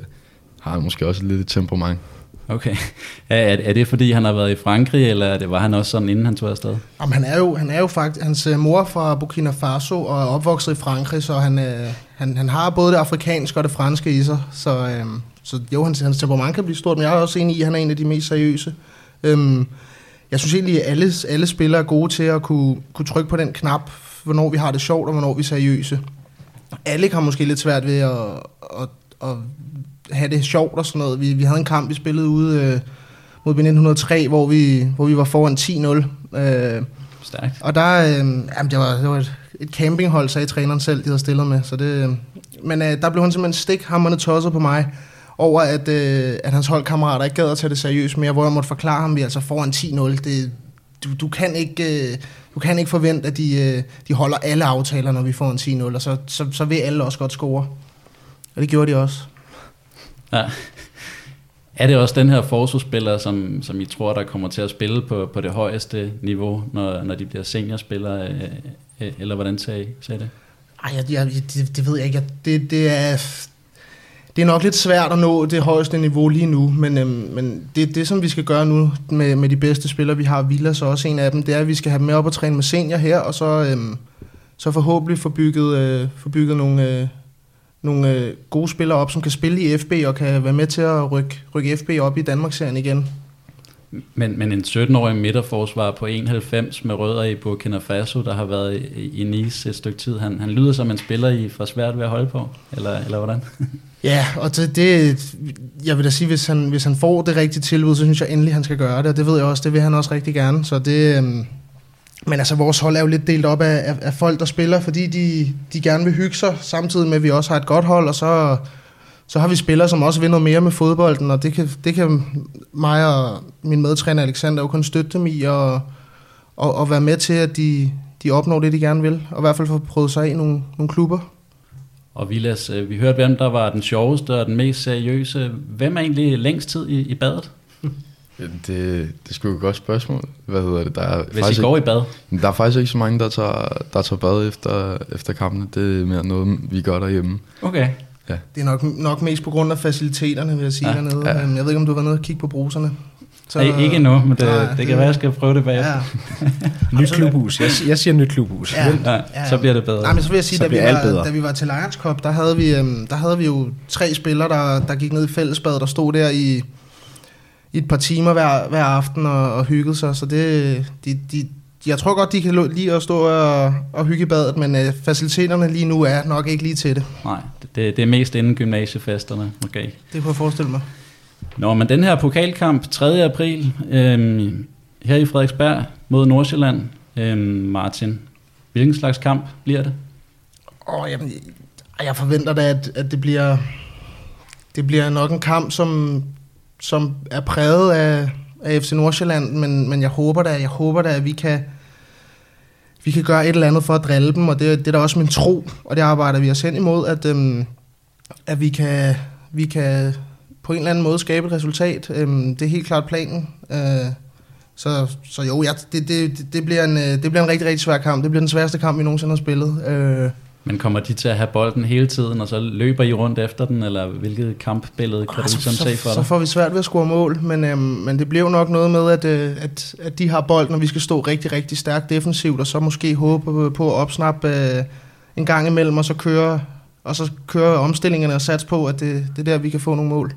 [SPEAKER 3] har han måske også lidt et temperament.
[SPEAKER 1] Okay. Er, er, det fordi, han har været i Frankrig, eller er det, var han også sådan, inden han tog afsted?
[SPEAKER 2] Jamen, han er jo, han er jo faktisk, hans øh, mor er fra Burkina Faso og er opvokset i Frankrig, så han, øh, han, han har både det afrikanske og det franske i sig. Så, øh, så jo, hans, hans temperament kan blive stort, men jeg er også enig i, at han er en af de mest seriøse. Øhm, jeg synes egentlig, at alle, alle spillere er gode til at kunne, kunne trykke på den knap, hvornår vi har det sjovt og hvornår vi er seriøse. Alle har måske lidt svært ved at, at, at have det sjovt og sådan noget. Vi, vi havde en kamp, vi spillede ude øh, mod B1903, hvor vi, hvor vi var foran 10-0. Øh,
[SPEAKER 1] Stærkt.
[SPEAKER 2] og der, øh, jamen det var, det var et, et campinghold, sagde træneren selv, de havde stillet med. Så det, øh, men øh, der blev han simpelthen stikhammerende tosset på mig, over at, øh, at hans holdkammerater ikke gad at tage det seriøst mere, hvor jeg måtte forklare ham, at vi er altså foran 10-0. Det, du, du, kan ikke, øh, du kan ikke forvente, at de, øh, de holder alle aftaler, når vi får en 10-0, og så, så, så vil alle også godt score. Og det gjorde de også.
[SPEAKER 1] Ja. Er det også den her forsvarsspiller, som, som I tror, der kommer til at spille på, på det højeste niveau, når, når de bliver seniorspillere, øh, øh, eller hvordan sagde I sagde det?
[SPEAKER 2] Ej, jeg, jeg, det, det ved jeg ikke. Jeg, det, det, er, det er nok lidt svært at nå det højeste niveau lige nu, men, øhm, men det, det, som vi skal gøre nu med, med de bedste spillere, vi har, Villas er også en af dem, det er, at vi skal have dem med op og træne med senior her, og så, øhm, så forhåbentlig få bygget, øh, få bygget nogle, øh, nogle øh, gode spillere op, som kan spille i FB og kan være med til at rykke, rykke FB op i Danmarksserien igen.
[SPEAKER 1] Men, men en 17-årig midterforsvar på 91 med rødder i Burkina Faso, der har været i, i Nice et stykke tid, han, han lyder som en spiller, I får svært ved at holde på, eller, eller hvordan?
[SPEAKER 2] Ja, og det, det, jeg vil da sige, hvis han, hvis han får det rigtige tilbud, så synes jeg endelig, han skal gøre det, og det ved jeg også, det vil han også rigtig gerne, så det, øhm, men altså vores hold er jo lidt delt op af, af, af folk, der spiller, fordi de, de gerne vil hygge sig, samtidig med, at vi også har et godt hold, og så, så har vi spillere, som også vil noget mere med fodbolden, og det kan, det kan mig og min medtræner Alexander jo kun støtte dem i, og, og, og være med til, at de, de opnår det, de gerne vil, og i hvert fald få prøvet sig af i nogle, nogle klubber.
[SPEAKER 1] Og Vilas, øh, vi hørte, hvem der var den sjoveste og den mest seriøse. Hvem er egentlig længst tid i, i badet,
[SPEAKER 3] Det, det er sgu et godt spørgsmål. Hvad hedder det? Der er,
[SPEAKER 1] hvis
[SPEAKER 3] faktisk
[SPEAKER 1] I går i bad?
[SPEAKER 3] ikke, der er faktisk ikke så mange, der tager, der tager bad efter, efter kampene. Det er mere noget, vi gør derhjemme.
[SPEAKER 1] Okay.
[SPEAKER 2] Det er nok, nok mest på grund af faciliteterne, vil jeg sige
[SPEAKER 1] Ja.
[SPEAKER 2] ja, dernede.
[SPEAKER 3] Ja.
[SPEAKER 2] Ja. Jeg ved ikke, om du har været nede og kigge på bruserne.
[SPEAKER 1] Så, Ej, ikke endnu, men det,
[SPEAKER 2] Nej,
[SPEAKER 1] det, det
[SPEAKER 2] det-
[SPEAKER 1] kan være, jeg skal prøve det bagefter.
[SPEAKER 2] Ja.
[SPEAKER 4] Nyt klubhus. Jeg, jeg siger nyt klubhus.
[SPEAKER 2] Ja.
[SPEAKER 1] Ja,
[SPEAKER 2] Ja.
[SPEAKER 1] så bliver det bedre.
[SPEAKER 2] Nej, men så vil jeg sige,
[SPEAKER 4] Så
[SPEAKER 2] da vi, var,
[SPEAKER 4] bedre.
[SPEAKER 2] da vi var til Lions Cup, der havde vi, øhm, der havde vi jo tre spillere, der, der gik ned i fællesbadet og stod der i, i et par timer hver, hver aften og, og hyggede sig. Så det, de, de, jeg tror godt, de kan lide at stå og, og hygge i badet, men øh, faciliteterne lige nu er nok ikke lige til det.
[SPEAKER 1] Nej, det, det er mest inden gymnasiefesterne. Okay.
[SPEAKER 2] Det kunne jeg forestille mig.
[SPEAKER 1] Nå, men den her pokalkamp 3. april øhm, her i Frederiksberg mod Nordsjælland. Øhm, Martin, hvilken slags kamp bliver det?
[SPEAKER 2] Åh, jamen, jeg- jeg forventer da, at, at det bliver det bliver nok en kamp, som, som er præget af, af FC Nordsjælland, men, men jeg håber da, jeg håber da, at vi kan vi kan gøre et eller andet for at drille dem, og det, det er da også min tro, og det arbejder vi os hen imod, at, øhm, at vi kan, vi kan på en eller anden måde skabe et resultat. Øhm, det er helt klart planen. Øh, Så, så jo, ja, det, det, det, bliver en, øh, det bliver en rigtig, rigtig svær kamp. Det bliver den sværeste kamp, vi nogensinde har spillet. Øh,
[SPEAKER 1] men kommer de til at have bolden hele tiden, og så løber I rundt efter den, eller hvilket kampbillede kan du
[SPEAKER 2] så,
[SPEAKER 1] ligesom se for
[SPEAKER 2] så
[SPEAKER 1] dig?
[SPEAKER 2] får vi svært ved at score mål, men, øhm, men det bliver nok noget med, at, øh, at, at de har bolden, og vi skal stå rigtig, rigtig stærkt defensivt, og så måske håbe på, på at opsnappe øh, en gang imellem, og så køre, og så køre omstillingerne og satse på, at det, det er der, vi kan få nogle mål.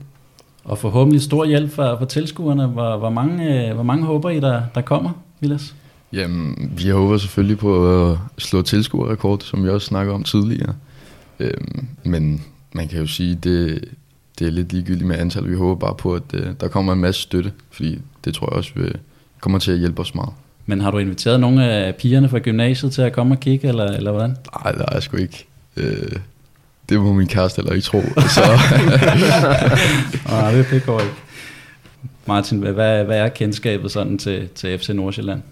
[SPEAKER 1] Og forhåbentlig stor hjælp for, for tilskuerne. Hvor, hvor, mange, øh, hvor mange håber I, der, der kommer, Vilas?
[SPEAKER 3] Jamen, vi håber selvfølgelig på at slå tilskuerrekord, som vi også snakker om tidligere. Øhm, men man kan jo sige, det, det er lidt ligegyldigt med antal. Vi håber bare på, at øh, der kommer en masse støtte, fordi det tror jeg også vil, kommer til at hjælpe os meget.
[SPEAKER 1] Men har du inviteret nogle af pigerne fra gymnasiet til at komme og kigge, eller, eller hvordan?
[SPEAKER 3] Nej, det er jeg sgu ikke. Øh, det må min kæreste heller ikke tro. Så
[SPEAKER 1] Nej, det går ikke. Martin, hvad, hvad hvad er kendskabet sådan til, til FC Nordsjælland?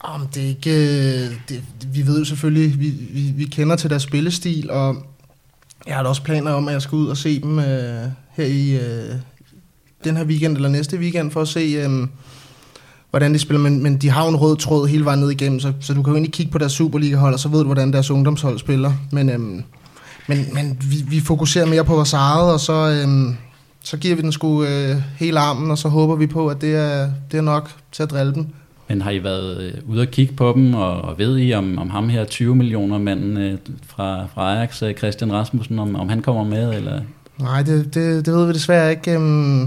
[SPEAKER 2] Om det er ikke, det, vi ved jo selvfølgelig, vi, vi, vi kender til deres spillestil, og jeg har da også planer om, at jeg skal ud og se dem øh, her i øh, den her weekend eller næste weekend, for at se, øh, hvordan de spiller. Men, men de har jo en rød tråd hele vejen ned igennem, så, så du kan jo egentlig kigge på deres Superliga-hold, og så ved du, hvordan deres ungdomshold spiller. Men, øh, men, men vi, vi fokuserer mere på vores eget, og så, øh, så giver vi den sgu øh, hele armen, og så håber vi på, at det er, det er nok til at drille dem.
[SPEAKER 1] Men har I været øh, ude og kigge på dem, og, og ved I om, om ham her 20 millioner manden øh, fra, fra Ajax, øh, Christian Rasmussen, om, om han kommer med, eller
[SPEAKER 2] Nej, det, det, det ved vi desværre ikke. Øhm,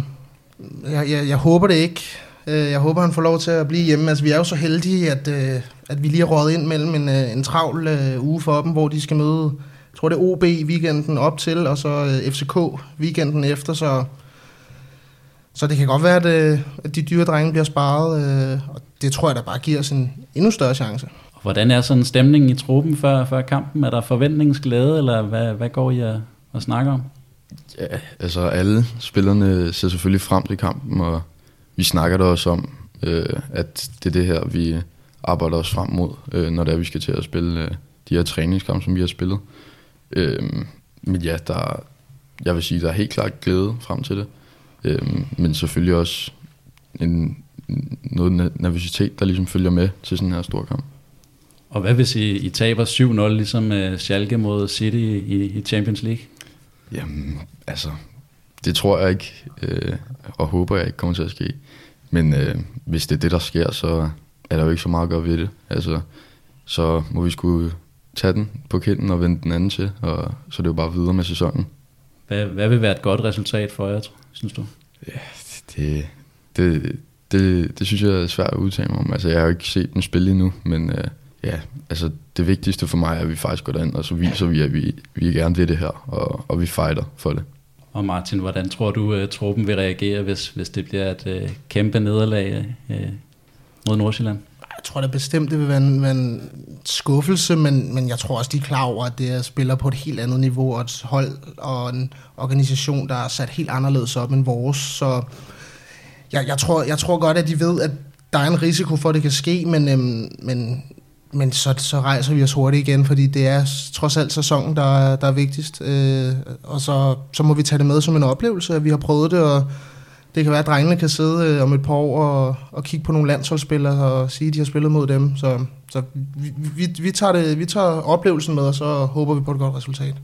[SPEAKER 2] jeg, jeg, jeg håber det ikke. Øh, jeg håber, han får lov til at blive hjemme. Altså, vi er jo så heldige, at, øh, at vi lige har røget ind mellem en, øh, en travl uge for dem, hvor de skal møde, jeg tror det er OB weekenden op til, og så FCK weekenden efter, så, så det kan godt være, at, øh, at de dyre drenge bliver sparet, øh, og det tror jeg, der bare giver os en endnu større chance.
[SPEAKER 1] og hvordan er sådan stemningen i truppen før, før kampen? Er der forventningsglæde, eller hvad, hvad går I at, at snakke om?
[SPEAKER 3] Ja, altså alle spillerne ser selvfølgelig frem til kampen, og vi snakker da også om, øh, at det er det her, vi arbejder os frem mod, øh, når det er, vi skal til at spille øh, de her træningskampe, som vi har spillet. Øh, men ja, der, jeg vil sige, der er helt klart glæde frem til det, øh, men selvfølgelig også en, noget nervøsitet, der ligesom følger med til sådan her stor kamp.
[SPEAKER 1] Og hvad hvis I, I taber 7-0, ligesom øh, Schalke mod City i, i Champions League?
[SPEAKER 3] Jamen, altså, det tror jeg ikke, øh, og håber jeg ikke kommer til at ske. Men øh, hvis det er det, der sker, så er der jo ikke så meget at gøre ved det. Altså, så må vi skulle tage den på kinden og vende den anden til, og så er det jo bare videre med sæsonen.
[SPEAKER 1] Hvad, hvad vil være et godt resultat for jer, tror- synes du?
[SPEAKER 3] Det, det, det, det synes jeg er svært at udtale mig om. Altså, jeg har jo ikke set den spille endnu, men øh, ja, altså, det vigtigste for mig er, at vi faktisk går derind, og så viser vi, at vi, vi gerne vil det her, og, og vi fighter for det.
[SPEAKER 1] Og Martin, hvordan tror du, at truppen vil reagere, hvis, hvis det bliver et øh, kæmpe nederlag øh, mod Nordsjælland?
[SPEAKER 2] Jeg tror da bestemt, det vil være en, være en skuffelse, men, men jeg tror også, de er klar over, at det er spiller på et helt andet niveau, og et hold og en organisation, der er sat helt anderledes op end vores. Så jeg, jeg, tror, jeg tror godt, at de ved, at der er en risiko for, at det kan ske, men, øhm, men, men så, så rejser vi os hurtigt igen, fordi det er trods alt sæsonen, der, der er vigtigst. Øh, og så, så må vi tage det med som en oplevelse, at vi har prøvet det, og det kan være, at drengene kan sidde øh, om et par år og, og kigge på nogle landsholdsspillere og sige, at de har spillet mod dem. Så, så vi, vi, vi, tager det, vi tager oplevelsen med, og så håber vi på et godt resultat.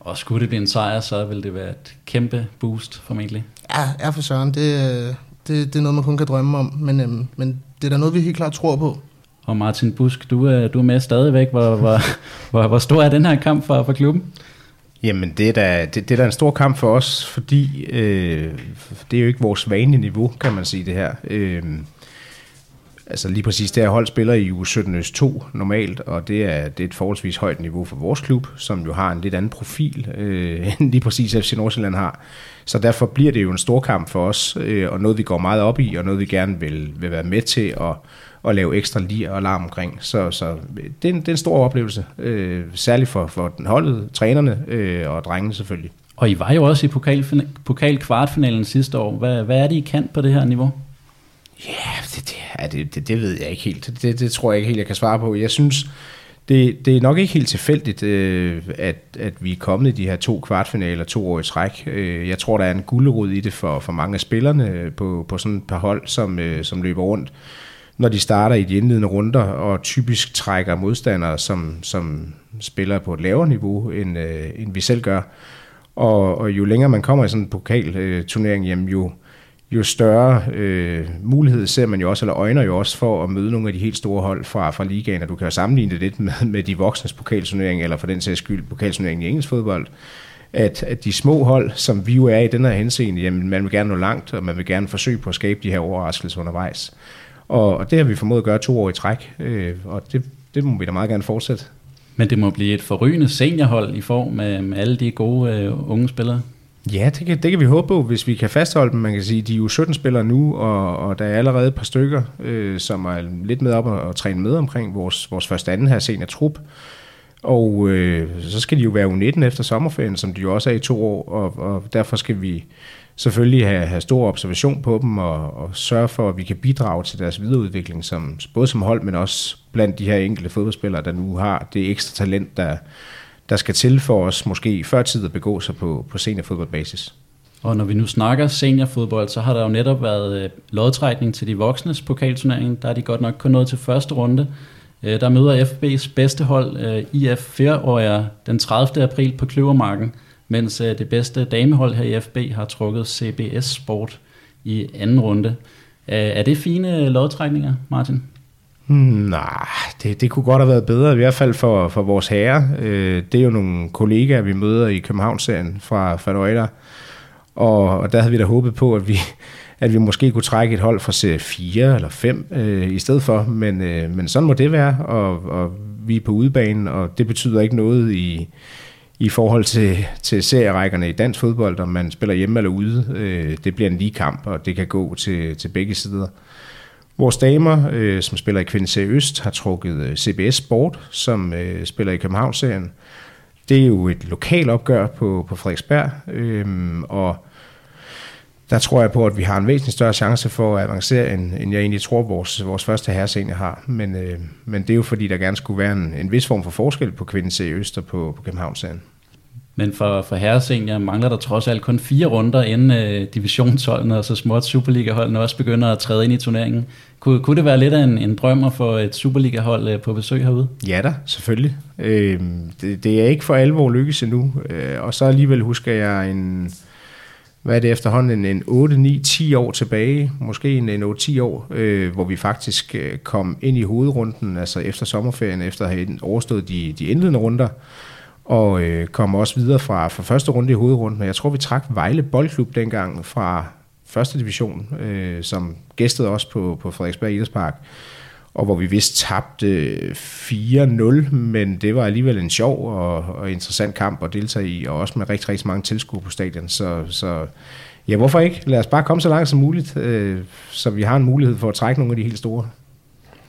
[SPEAKER 1] Og skulle det blive en sejr, så vil det være et kæmpe boost formentlig.
[SPEAKER 2] Ja, er for søren. Det, det, det er noget, man kun kan drømme om, men, øhm, men det er da noget, vi helt klart tror på.
[SPEAKER 1] Og Martin Busk, du er, du er med stadigvæk. Hvor, hvor, hvor, hvor stor er den her kamp for, for klubben?
[SPEAKER 4] Jamen, det er, da, det, det er da en stor kamp for os, fordi øh, det er jo ikke vores vanlige niveau, kan man sige det her. Øh, altså lige præcis det her hold spiller i u 17 Øst 2 normalt, og det er, det er et forholdsvis højt niveau for vores klub, som jo har en lidt anden profil, øh, end lige præcis FC Nordsjælland har. Så derfor bliver det jo en stor kamp for os, øh, og noget vi går meget op i, og noget vi gerne vil, vil være med til at, at lave ekstra lir og alarm omkring. Så, så det, er en, det er en stor oplevelse, øh, særligt for, for den holdet, trænerne øh, og drengene selvfølgelig.
[SPEAKER 1] Og I var jo også i pokal, pokal kvartfinalen sidste år. Hvad, hvad er det, I kan på det her niveau?
[SPEAKER 4] Ja, det, det, ja, det, det, det ved jeg ikke helt. Det, det tror jeg ikke helt, jeg kan svare på. Jeg synes, det, det er nok ikke helt tilfældigt, øh, at, at vi er kommet i de her to kvartfinaler to år i træk. Øh, jeg tror, der er en guldrod i det for, for mange af spillerne på, på sådan et par hold, som, øh, som løber rundt, når de starter i de indledende runder, og typisk trækker modstandere, som, som spiller på et lavere niveau, end, øh, end vi selv gør. Og, og jo længere man kommer i sådan en pokalturnering, øh, jamen jo, jo større øh, mulighed ser man jo også, eller øjner jo også for at møde nogle af de helt store hold fra, fra ligaen, og du kan jo sammenligne det lidt med, med de voksnes pokalturnering, eller for den sags skyld pokalturneringen i engelsk fodbold, at, at de små hold, som vi jo er i den her henseende, jamen man vil gerne nå langt, og man vil gerne forsøge på at skabe de her overraskelser undervejs. Og, det har vi formået at gøre to år i træk, øh, og det, det må vi da meget gerne fortsætte.
[SPEAKER 1] Men det må blive et forrygende seniorhold i form af med alle de gode øh, unge spillere.
[SPEAKER 4] Ja, det kan, det kan vi håbe på, hvis vi kan fastholde dem. Man kan sige, de er jo 17 spillere nu, og, og der er allerede et par stykker, øh, som er lidt med op og, og træne med omkring vores, vores første anden her senior trup. Og øh, så skal de jo være U19 efter sommerferien, som de jo også er i to år, og, og derfor skal vi selvfølgelig have, have stor observation på dem og, og sørge for, at vi kan bidrage til deres videreudvikling, som, både som hold, men også blandt de her enkelte fodboldspillere, der nu har det ekstra talent, der, der skal til for os måske før tid at begå sig på, på seniorfodboldbasis.
[SPEAKER 1] Og når vi nu snakker seniorfodbold, så har der jo netop været øh, lodtrækning til de voksnes pokalturnering. Der er de godt nok kun nået til første runde. Øh, der møder FB's bedste hold, øh, IF Færøer, den 30. april på Kløvermarken, mens øh, det bedste damehold her i FB har trukket CBS Sport i anden runde. Øh, er det fine øh, lodtrækninger, Martin?
[SPEAKER 4] Hmm, nej, det, det kunne godt have været bedre, i hvert fald for, for vores herrer. Øh, det er jo nogle kollegaer, vi møder i Københavnsserien fra Fadøjder, og, og der havde vi da håbet på, at vi, at vi måske kunne trække et hold fra serie 4 eller 5 øh, i stedet for, men, øh, men sådan må det være, og, og vi er på udebanen, og det betyder ikke noget i, i forhold til, til serierækkerne i dansk fodbold, om man spiller hjemme eller ude. Øh, det bliver en lige kamp, og det kan gå til, til begge sider. Vores damer, øh, som spiller i Kvindeserie Øst, har trukket øh, CBS Sport, som øh, spiller i Københavnsserien. Det er jo et lokal opgør på, på Frederiksberg, øh, og der tror jeg på, at vi har en væsentlig større chance for at avancere, end, end jeg egentlig tror, vores, vores første herresenior har. Men, øh, men det er jo fordi, der gerne skulle være en, en vis form for forskel på Kvindeserie Øst og på, på Københavnsserien.
[SPEAKER 1] Men for, for herresenior mangler der trods alt kun fire runder, inden øh, divisionsholdene og så småt Superliga-holdene også begynder at træde ind i turneringen. Kunne, kunne det være lidt af en, en drøm at få et Superliga-hold øh, på besøg herude?
[SPEAKER 4] Ja da, selvfølgelig. Øh, det, det er ikke for alvor lykkes endnu. Øh, og så alligevel husker jeg en, hvad er det efterhånden, en 8, 9, 10 år tilbage, måske en, en 8-10 år, øh, hvor vi faktisk øh, kom ind i hovedrunden, altså efter sommerferien, efter at have overstået de, de indledende runder, og øh, kom også videre fra, fra første runde i hovedrunden. Men jeg tror, vi trak Vejle Boldklub dengang fra første division, øh, som gæstede os på, på Frederiksberg Idrætspark, og hvor vi vist tabte 4-0, men det var alligevel en sjov og, og interessant kamp at deltage i, og også med rigtig, rigtig mange tilskuere på stadion. Så, så ja, hvorfor ikke? Lad os bare komme så langt som muligt, øh, så vi har en mulighed for at trække nogle af de helt store.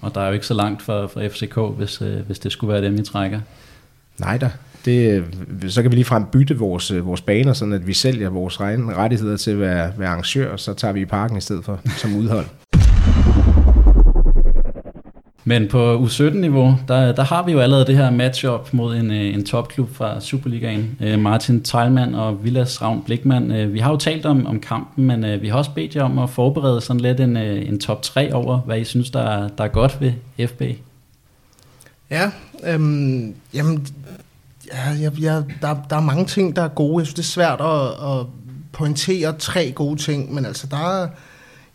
[SPEAKER 1] Og der er jo ikke så langt for, for FCK, hvis, øh, hvis det skulle være dem, I trækker.
[SPEAKER 4] Nej da. Det, så kan vi lige frem bytte vores, vores baner, sådan at vi sælger vores rettigheder til at være, være arrangør, og så tager vi i parken i stedet for som udhold.
[SPEAKER 1] Men på U17-niveau, der, der har vi jo allerede det her matchup mod en, øh, en topklub fra Superligaen. Øh, Martin Teilmann og Vilas Ravn Blikman. Øh, vi har jo talt om, om kampen, men øh, vi har også bedt jer om at forberede sådan lidt en, øh, en top 3 over, hvad I synes, der, der er godt ved FB.
[SPEAKER 2] Ja, øhm, jamen, ja, ja, ja der, der er mange ting, der er gode. Jeg synes, det er svært at, at pointere tre gode ting, men altså, der er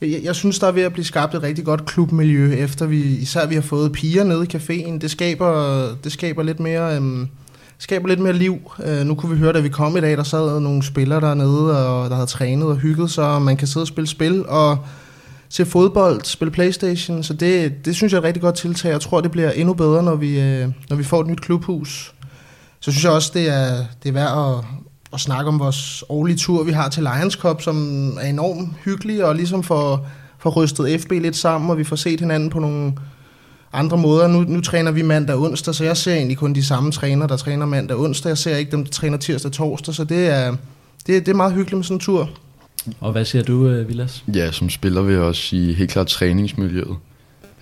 [SPEAKER 2] jeg, jeg synes, der er ved at blive skabt et rigtig godt klubmiljø, efter vi, især vi har fået piger nede i caféen. Det skaber, det skaber lidt mere... Øhm, skaber lidt mere liv. Uh, nu kunne vi høre, da vi kom i dag, der sad nogle spillere dernede, og der havde trænet og hygget sig, og man kan sidde og spille spil, og se fodbold, spille Playstation, så det, det synes jeg er et rigtig godt tiltag. Jeg tror, det bliver endnu bedre, når vi, uh, når vi får et nyt klubhus. Så synes jeg også, det er, det er værd at, at snakke om vores årlige tur, vi har til Lions Cup, som er enormt hyggelig, og ligesom får, får rystet FB lidt sammen, og vi får set hinanden på nogle andre måder. Nu, nu træner vi mandag og onsdag, så jeg ser egentlig kun de samme træner, der træner mandag og onsdag. Jeg ser ikke dem, der træner tirsdag og torsdag, så det er, det, det er meget hyggeligt med sådan en tur.
[SPEAKER 1] Og hvad siger du, øh, Vilas?
[SPEAKER 3] Ja, som spiller vil jeg også sige helt klart træningsmiljøet.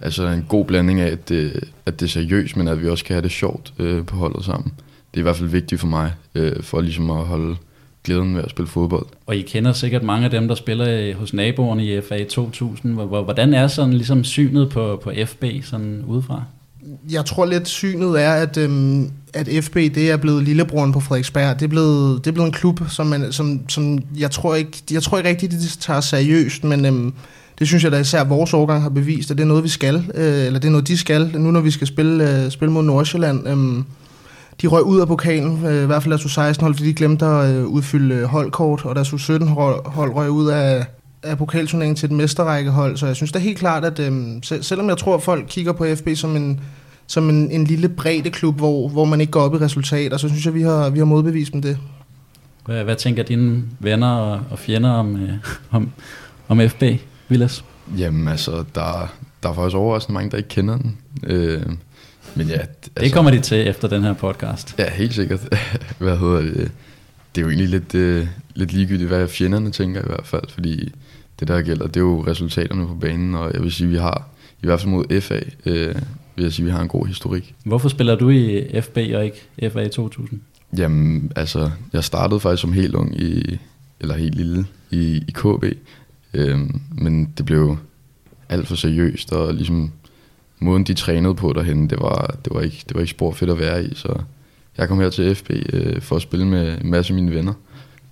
[SPEAKER 3] altså en god blanding af, at det, at det er seriøst, men at vi også kan have det sjovt øh, på holdet sammen. Det er i hvert fald vigtigt for mig, øh, for ligesom at holde glæden ved at spille fodbold.
[SPEAKER 1] Og I kender sikkert mange af dem, der spiller hos naboerne i FA 2000. Hvordan er sådan ligesom synet på, på FB sådan udefra?
[SPEAKER 2] Jeg tror lidt synet er, at, øhm, at FB det er blevet lillebroren på Frederiksberg. Det er blevet, det er blevet en klub, som, man, som, som jeg, tror ikke, jeg tror ikke rigtigt, de tager seriøst, men øhm, det synes jeg da især vores årgang har bevist, at det er noget, vi skal, øh, eller det er noget, de skal, nu når vi skal spille, øh, spille mod Nordsjælland. Øh, de røg ud af pokalen, øh, i hvert fald deres U16 hold, fordi de glemte at øh, udfylde øh, holdkort, og deres U17 hold røg ud af, af pokalturneringen til et mesterrækkehold, så jeg synes da helt klart, at øh, sel- selvom jeg tror, at folk kigger på FB som en, som en, en lille bredde klub, hvor, hvor man ikke går op i resultater, så synes jeg, vi har, vi har modbevist med det.
[SPEAKER 1] Hvad, hvad tænker dine venner og, og fjender om, øh, om, om FB, Vilas?
[SPEAKER 3] Jamen altså, der, der er faktisk overraskende mange, der ikke kender den. Øh, men ja, altså,
[SPEAKER 1] det kommer de til efter den her podcast.
[SPEAKER 3] Ja, helt sikkert. hvad hedder det? Det er jo egentlig lidt, øh, lidt ligegyldigt, hvad fjenderne tænker i hvert fald, fordi det der gælder, det er jo resultaterne på banen, og jeg vil sige, vi har, i hvert fald mod FA, øh, vil jeg sige, vi har en god historik.
[SPEAKER 1] Hvorfor spiller du i FB og ikke FA 2000?
[SPEAKER 3] Jamen, altså, jeg startede faktisk som helt ung i, eller helt lille i, i KB, øh, men det blev alt for seriøst, og ligesom måden de trænede på derhen, det var, det var, ikke, det var ikke spor fedt at være i, så jeg kom her til FB øh, for at spille med en masse af mine venner.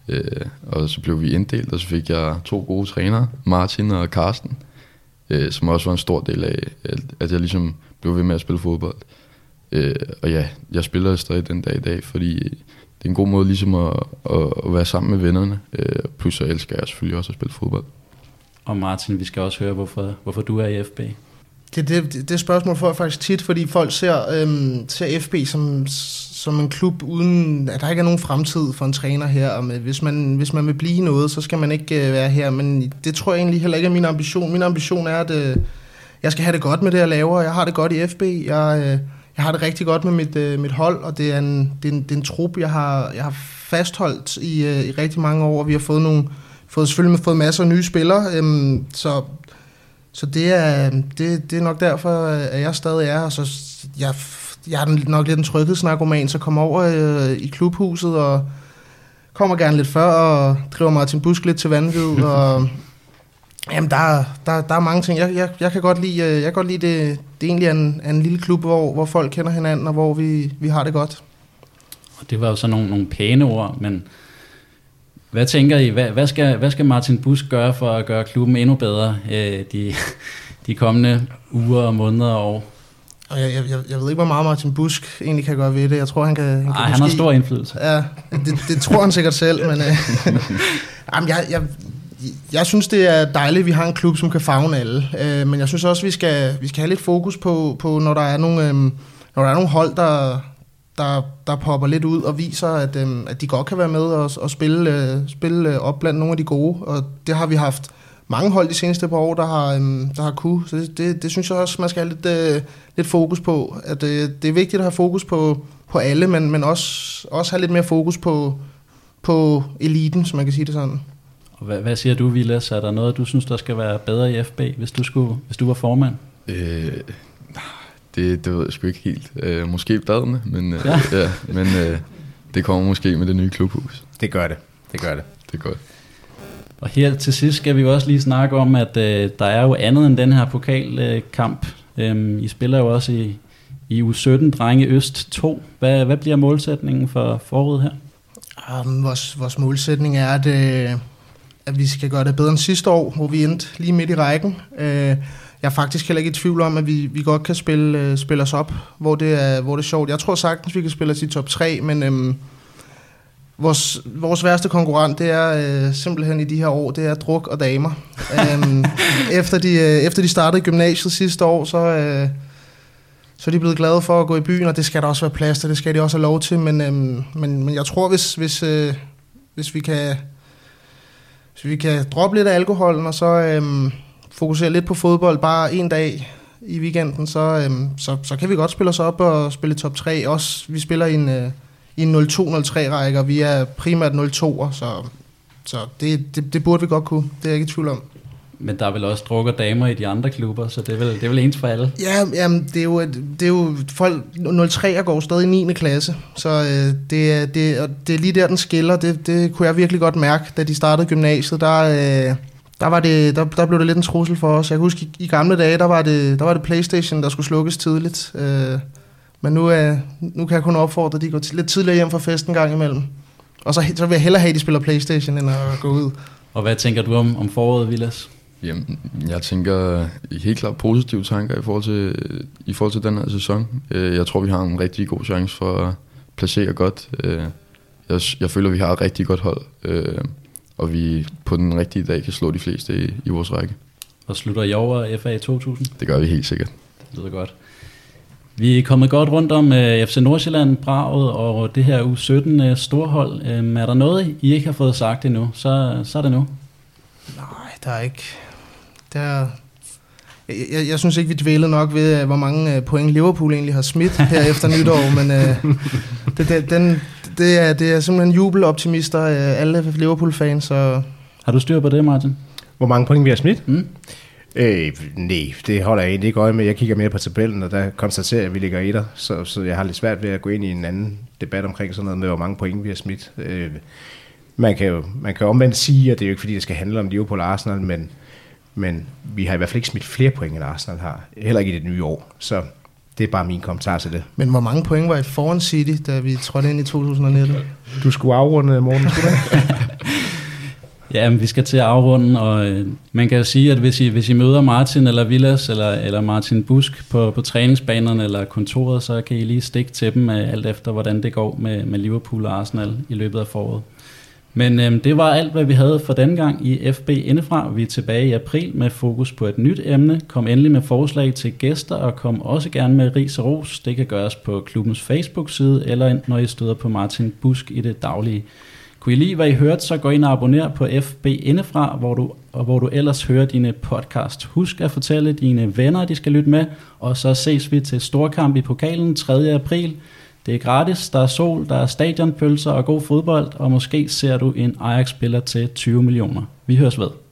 [SPEAKER 3] Øh, og så blev vi inddelt, og så fik jeg to gode trænere, Martin og Karsten, øh, som også var en stor del af, at jeg ligesom blev ved med at spille fodbold. Øh, og ja, jeg spiller stadig den dag i dag, fordi det er en god måde ligesom at, at, at være sammen med vennerne. Øh, plus så elsker jeg selvfølgelig også at spille fodbold.
[SPEAKER 1] Og Martin, vi skal også høre, hvorfor, hvorfor du er i FB.
[SPEAKER 2] Det, det, det spørgsmål får jeg faktisk tit, fordi folk ser, øhm, ser FB som, som en klub, uden at der ikke er nogen fremtid for en træner her. Og med, hvis, man, hvis man vil blive noget, så skal man ikke øh, være her. Men det tror jeg egentlig heller ikke er min ambition. Min ambition er, at øh, jeg skal have det godt med det, jeg laver. Jeg har det godt i FB. Jeg, øh, jeg har det rigtig godt med mit, øh, mit hold, og det er en, det er en, det er en trup, jeg har, jeg har fastholdt i, øh, i rigtig mange år. Vi har fået nogle, fået, selvfølgelig fået masser af nye spillere, øhm, så så det er, det, det er nok derfor, at jeg stadig er her. Så jeg, jeg er nok lidt en tryghedsnarkoman, så kommer over øh, i klubhuset og kommer gerne lidt før og driver Martin Busk lidt til vanvid. og, jamen, der, der, der er mange ting. Jeg, jeg, jeg kan godt lide, øh, jeg kan godt lide det, det egentlig er en, er en lille klub, hvor, hvor folk kender hinanden, og hvor vi, vi har det godt.
[SPEAKER 1] Og det var jo så nogle, nogle pæne ord, men hvad tænker I, hvad, hvad, skal, hvad skal Martin Busk gøre for at gøre klubben endnu bedre øh, de, de kommende uger og måneder og år?
[SPEAKER 2] Og jeg, jeg, jeg ved ikke, hvor meget Martin Busk egentlig kan gøre ved det. Jeg tror, han kan... Han, kan
[SPEAKER 1] Ej, han har stor indflydelse.
[SPEAKER 2] Ja, det, det tror han sikkert selv, men... Øh, jamen, jeg, jeg, jeg synes, det er dejligt, at vi har en klub, som kan fagne alle. Øh, men jeg synes også, vi skal, vi skal have lidt fokus på, på når der er nogle, øh, når der er nogle hold, der, der, der popper lidt ud og viser, at, øhm, at de godt kan være med og, og spille, øh, spille øh, op blandt nogle af de gode. Og det har vi haft mange hold de seneste par år, der har, øhm, der har kunne. Så det, det, det synes jeg også, man skal have lidt, øh, lidt fokus på. At, øh, det er vigtigt at have fokus på, på alle, men, men også, også have lidt mere fokus på, på eliten, så man kan sige det sådan.
[SPEAKER 1] Og hvad, hvad siger du, Vilas? Er der noget, du synes, der skal være bedre i FB, hvis du, skulle, hvis du var formand?
[SPEAKER 3] Øh, det, det ved jeg sgu ikke helt. Øh, måske badene, men, øh, ja. ja, men øh, det kommer måske med det nye klubhus.
[SPEAKER 4] Det gør det. Det gør det.
[SPEAKER 3] Det er godt.
[SPEAKER 1] Og her til sidst skal vi jo også lige snakke om, at øh, der er jo andet end den her pokalkamp. Øh, I spiller jo også i, i U17 Drenge Øst 2. Hvad, hvad bliver målsætningen for foråret her?
[SPEAKER 2] Um, vores, vores målsætning er, at, øh, at vi skal gøre det bedre end sidste år, hvor vi endte lige midt i rækken. Øh, jeg er faktisk heller ikke i tvivl om, at vi, vi godt kan spille, øh, spille os op, hvor det, er, hvor det er sjovt. Jeg tror sagtens, vi kan spille os i top 3, men øhm, vores, vores værste konkurrent, det er øh, simpelthen i de her år, det er druk og damer. øhm, efter, de, øh, efter de startede gymnasiet sidste år, så, øh, så er de blevet glade for at gå i byen, og det skal der også være plads til, det skal de også have lov til, men, øhm, men, men jeg tror, hvis, hvis, øh, hvis vi kan... Hvis vi kan droppe lidt af alkoholen, og så, øhm, fokusere lidt på fodbold bare en dag i weekenden, så, øhm, så, så kan vi godt spille os op og spille top 3. Også, vi spiller i en, øh, i en 0-2-0-3 række, og vi er primært 0-2'er, så, så det, det, det burde vi godt kunne. Det er jeg ikke i tvivl om.
[SPEAKER 1] Men der er vel også drukker damer i de andre klubber, så det er vel, det er vel ens for alle.
[SPEAKER 2] Ja, jamen, det er jo, det er jo folk, 03'er går stadig i 9. klasse, så øh, det, er, det, og det er lige der, den skiller. Det, det kunne jeg virkelig godt mærke, da de startede gymnasiet. Der, øh, der, var det, der, der blev det lidt en trussel for os. Jeg kan huske, i, i gamle dage, der var, det, der var det Playstation, der skulle slukkes tidligt. Øh, men nu, øh, nu kan jeg kun opfordre, at de går t- lidt tidligere hjem fra festen gang imellem. Og så, så vil jeg hellere have, at de spiller Playstation, end at gå ud.
[SPEAKER 1] Og hvad tænker du om, om foråret, Vilas?
[SPEAKER 3] Jamen, jeg tænker helt klart positive tanker i forhold til, i forhold til den her sæson. Øh, Jeg tror, vi har en rigtig god chance for at placere godt. Øh, Jeg, jeg føler, vi har et rigtig godt hold, øh, og vi på den rigtige dag kan slå de fleste i, i vores række.
[SPEAKER 1] Og slutter i år FA 2000?
[SPEAKER 3] Det gør vi helt sikkert.
[SPEAKER 1] Det lyder godt. Vi er kommet godt rundt om uh, FC Nordsjælland, Braget og det her U17 uh, storhold. Um, er der noget, I ikke har fået sagt endnu, så, så er det nu.
[SPEAKER 2] Nej, der er ikke... Der er, jeg, jeg, jeg synes ikke, vi dvælede nok ved, øh, hvor mange øh, point Liverpool egentlig har smidt her efter nytår, men øh, det, det, den, det, er, det er simpelthen jubeloptimister, øh, alle Liverpool-fans, så
[SPEAKER 1] Har du styr på det, Martin?
[SPEAKER 4] Hvor mange point vi har smidt?
[SPEAKER 1] Mm?
[SPEAKER 4] Øh, nej, det holder jeg egentlig ikke øje med. Jeg kigger mere på tabellen, og der konstaterer jeg, at vi ligger etter, så, så jeg har lidt svært ved at gå ind i en anden debat omkring sådan noget med, hvor mange point vi har smidt. Øh, man kan jo man kan omvendt sige, at det er jo ikke fordi, det skal handle om Liverpool og Arsenal, men, men vi har i hvert fald ikke smidt flere point, end Arsenal har. Heller ikke i det nye år. Så det er bare min kommentar til det.
[SPEAKER 2] Men hvor mange point var I foran City, da vi trådte ind i 2019?
[SPEAKER 4] Du skulle afrunde, Morten, skulle du ikke?
[SPEAKER 1] Ja, men vi skal til at afrunde, og øh, man kan jo sige, at hvis I, hvis I møder Martin eller Villas eller, eller Martin Busk på, på træningsbanerne eller kontoret, så kan I lige stikke til dem øh, alt efter, hvordan det går med, med Liverpool og Arsenal i løbet af foråret. Men øhm, det var alt, hvad vi havde for denne gang i FB Indefra. Vi er tilbage i april med fokus på et nyt emne. Kom endelig med forslag til gæster, og kom også gerne med ris og ros. Det kan gøres på klubbens Facebook-side, eller når I støder på Martin Busk i det daglige. Kunne I lide, hvad I hørte, så gå ind og abonner på FB Indefra, hvor du, og hvor du ellers hører dine podcast. Husk at fortælle dine venner, de skal lytte med, og så ses vi til Storkamp i pokalen 3. april. Det er gratis, der er sol, der er stadionpølser og god fodbold, og måske ser du en Ajax-spiller til 20 millioner. Vi høres ved.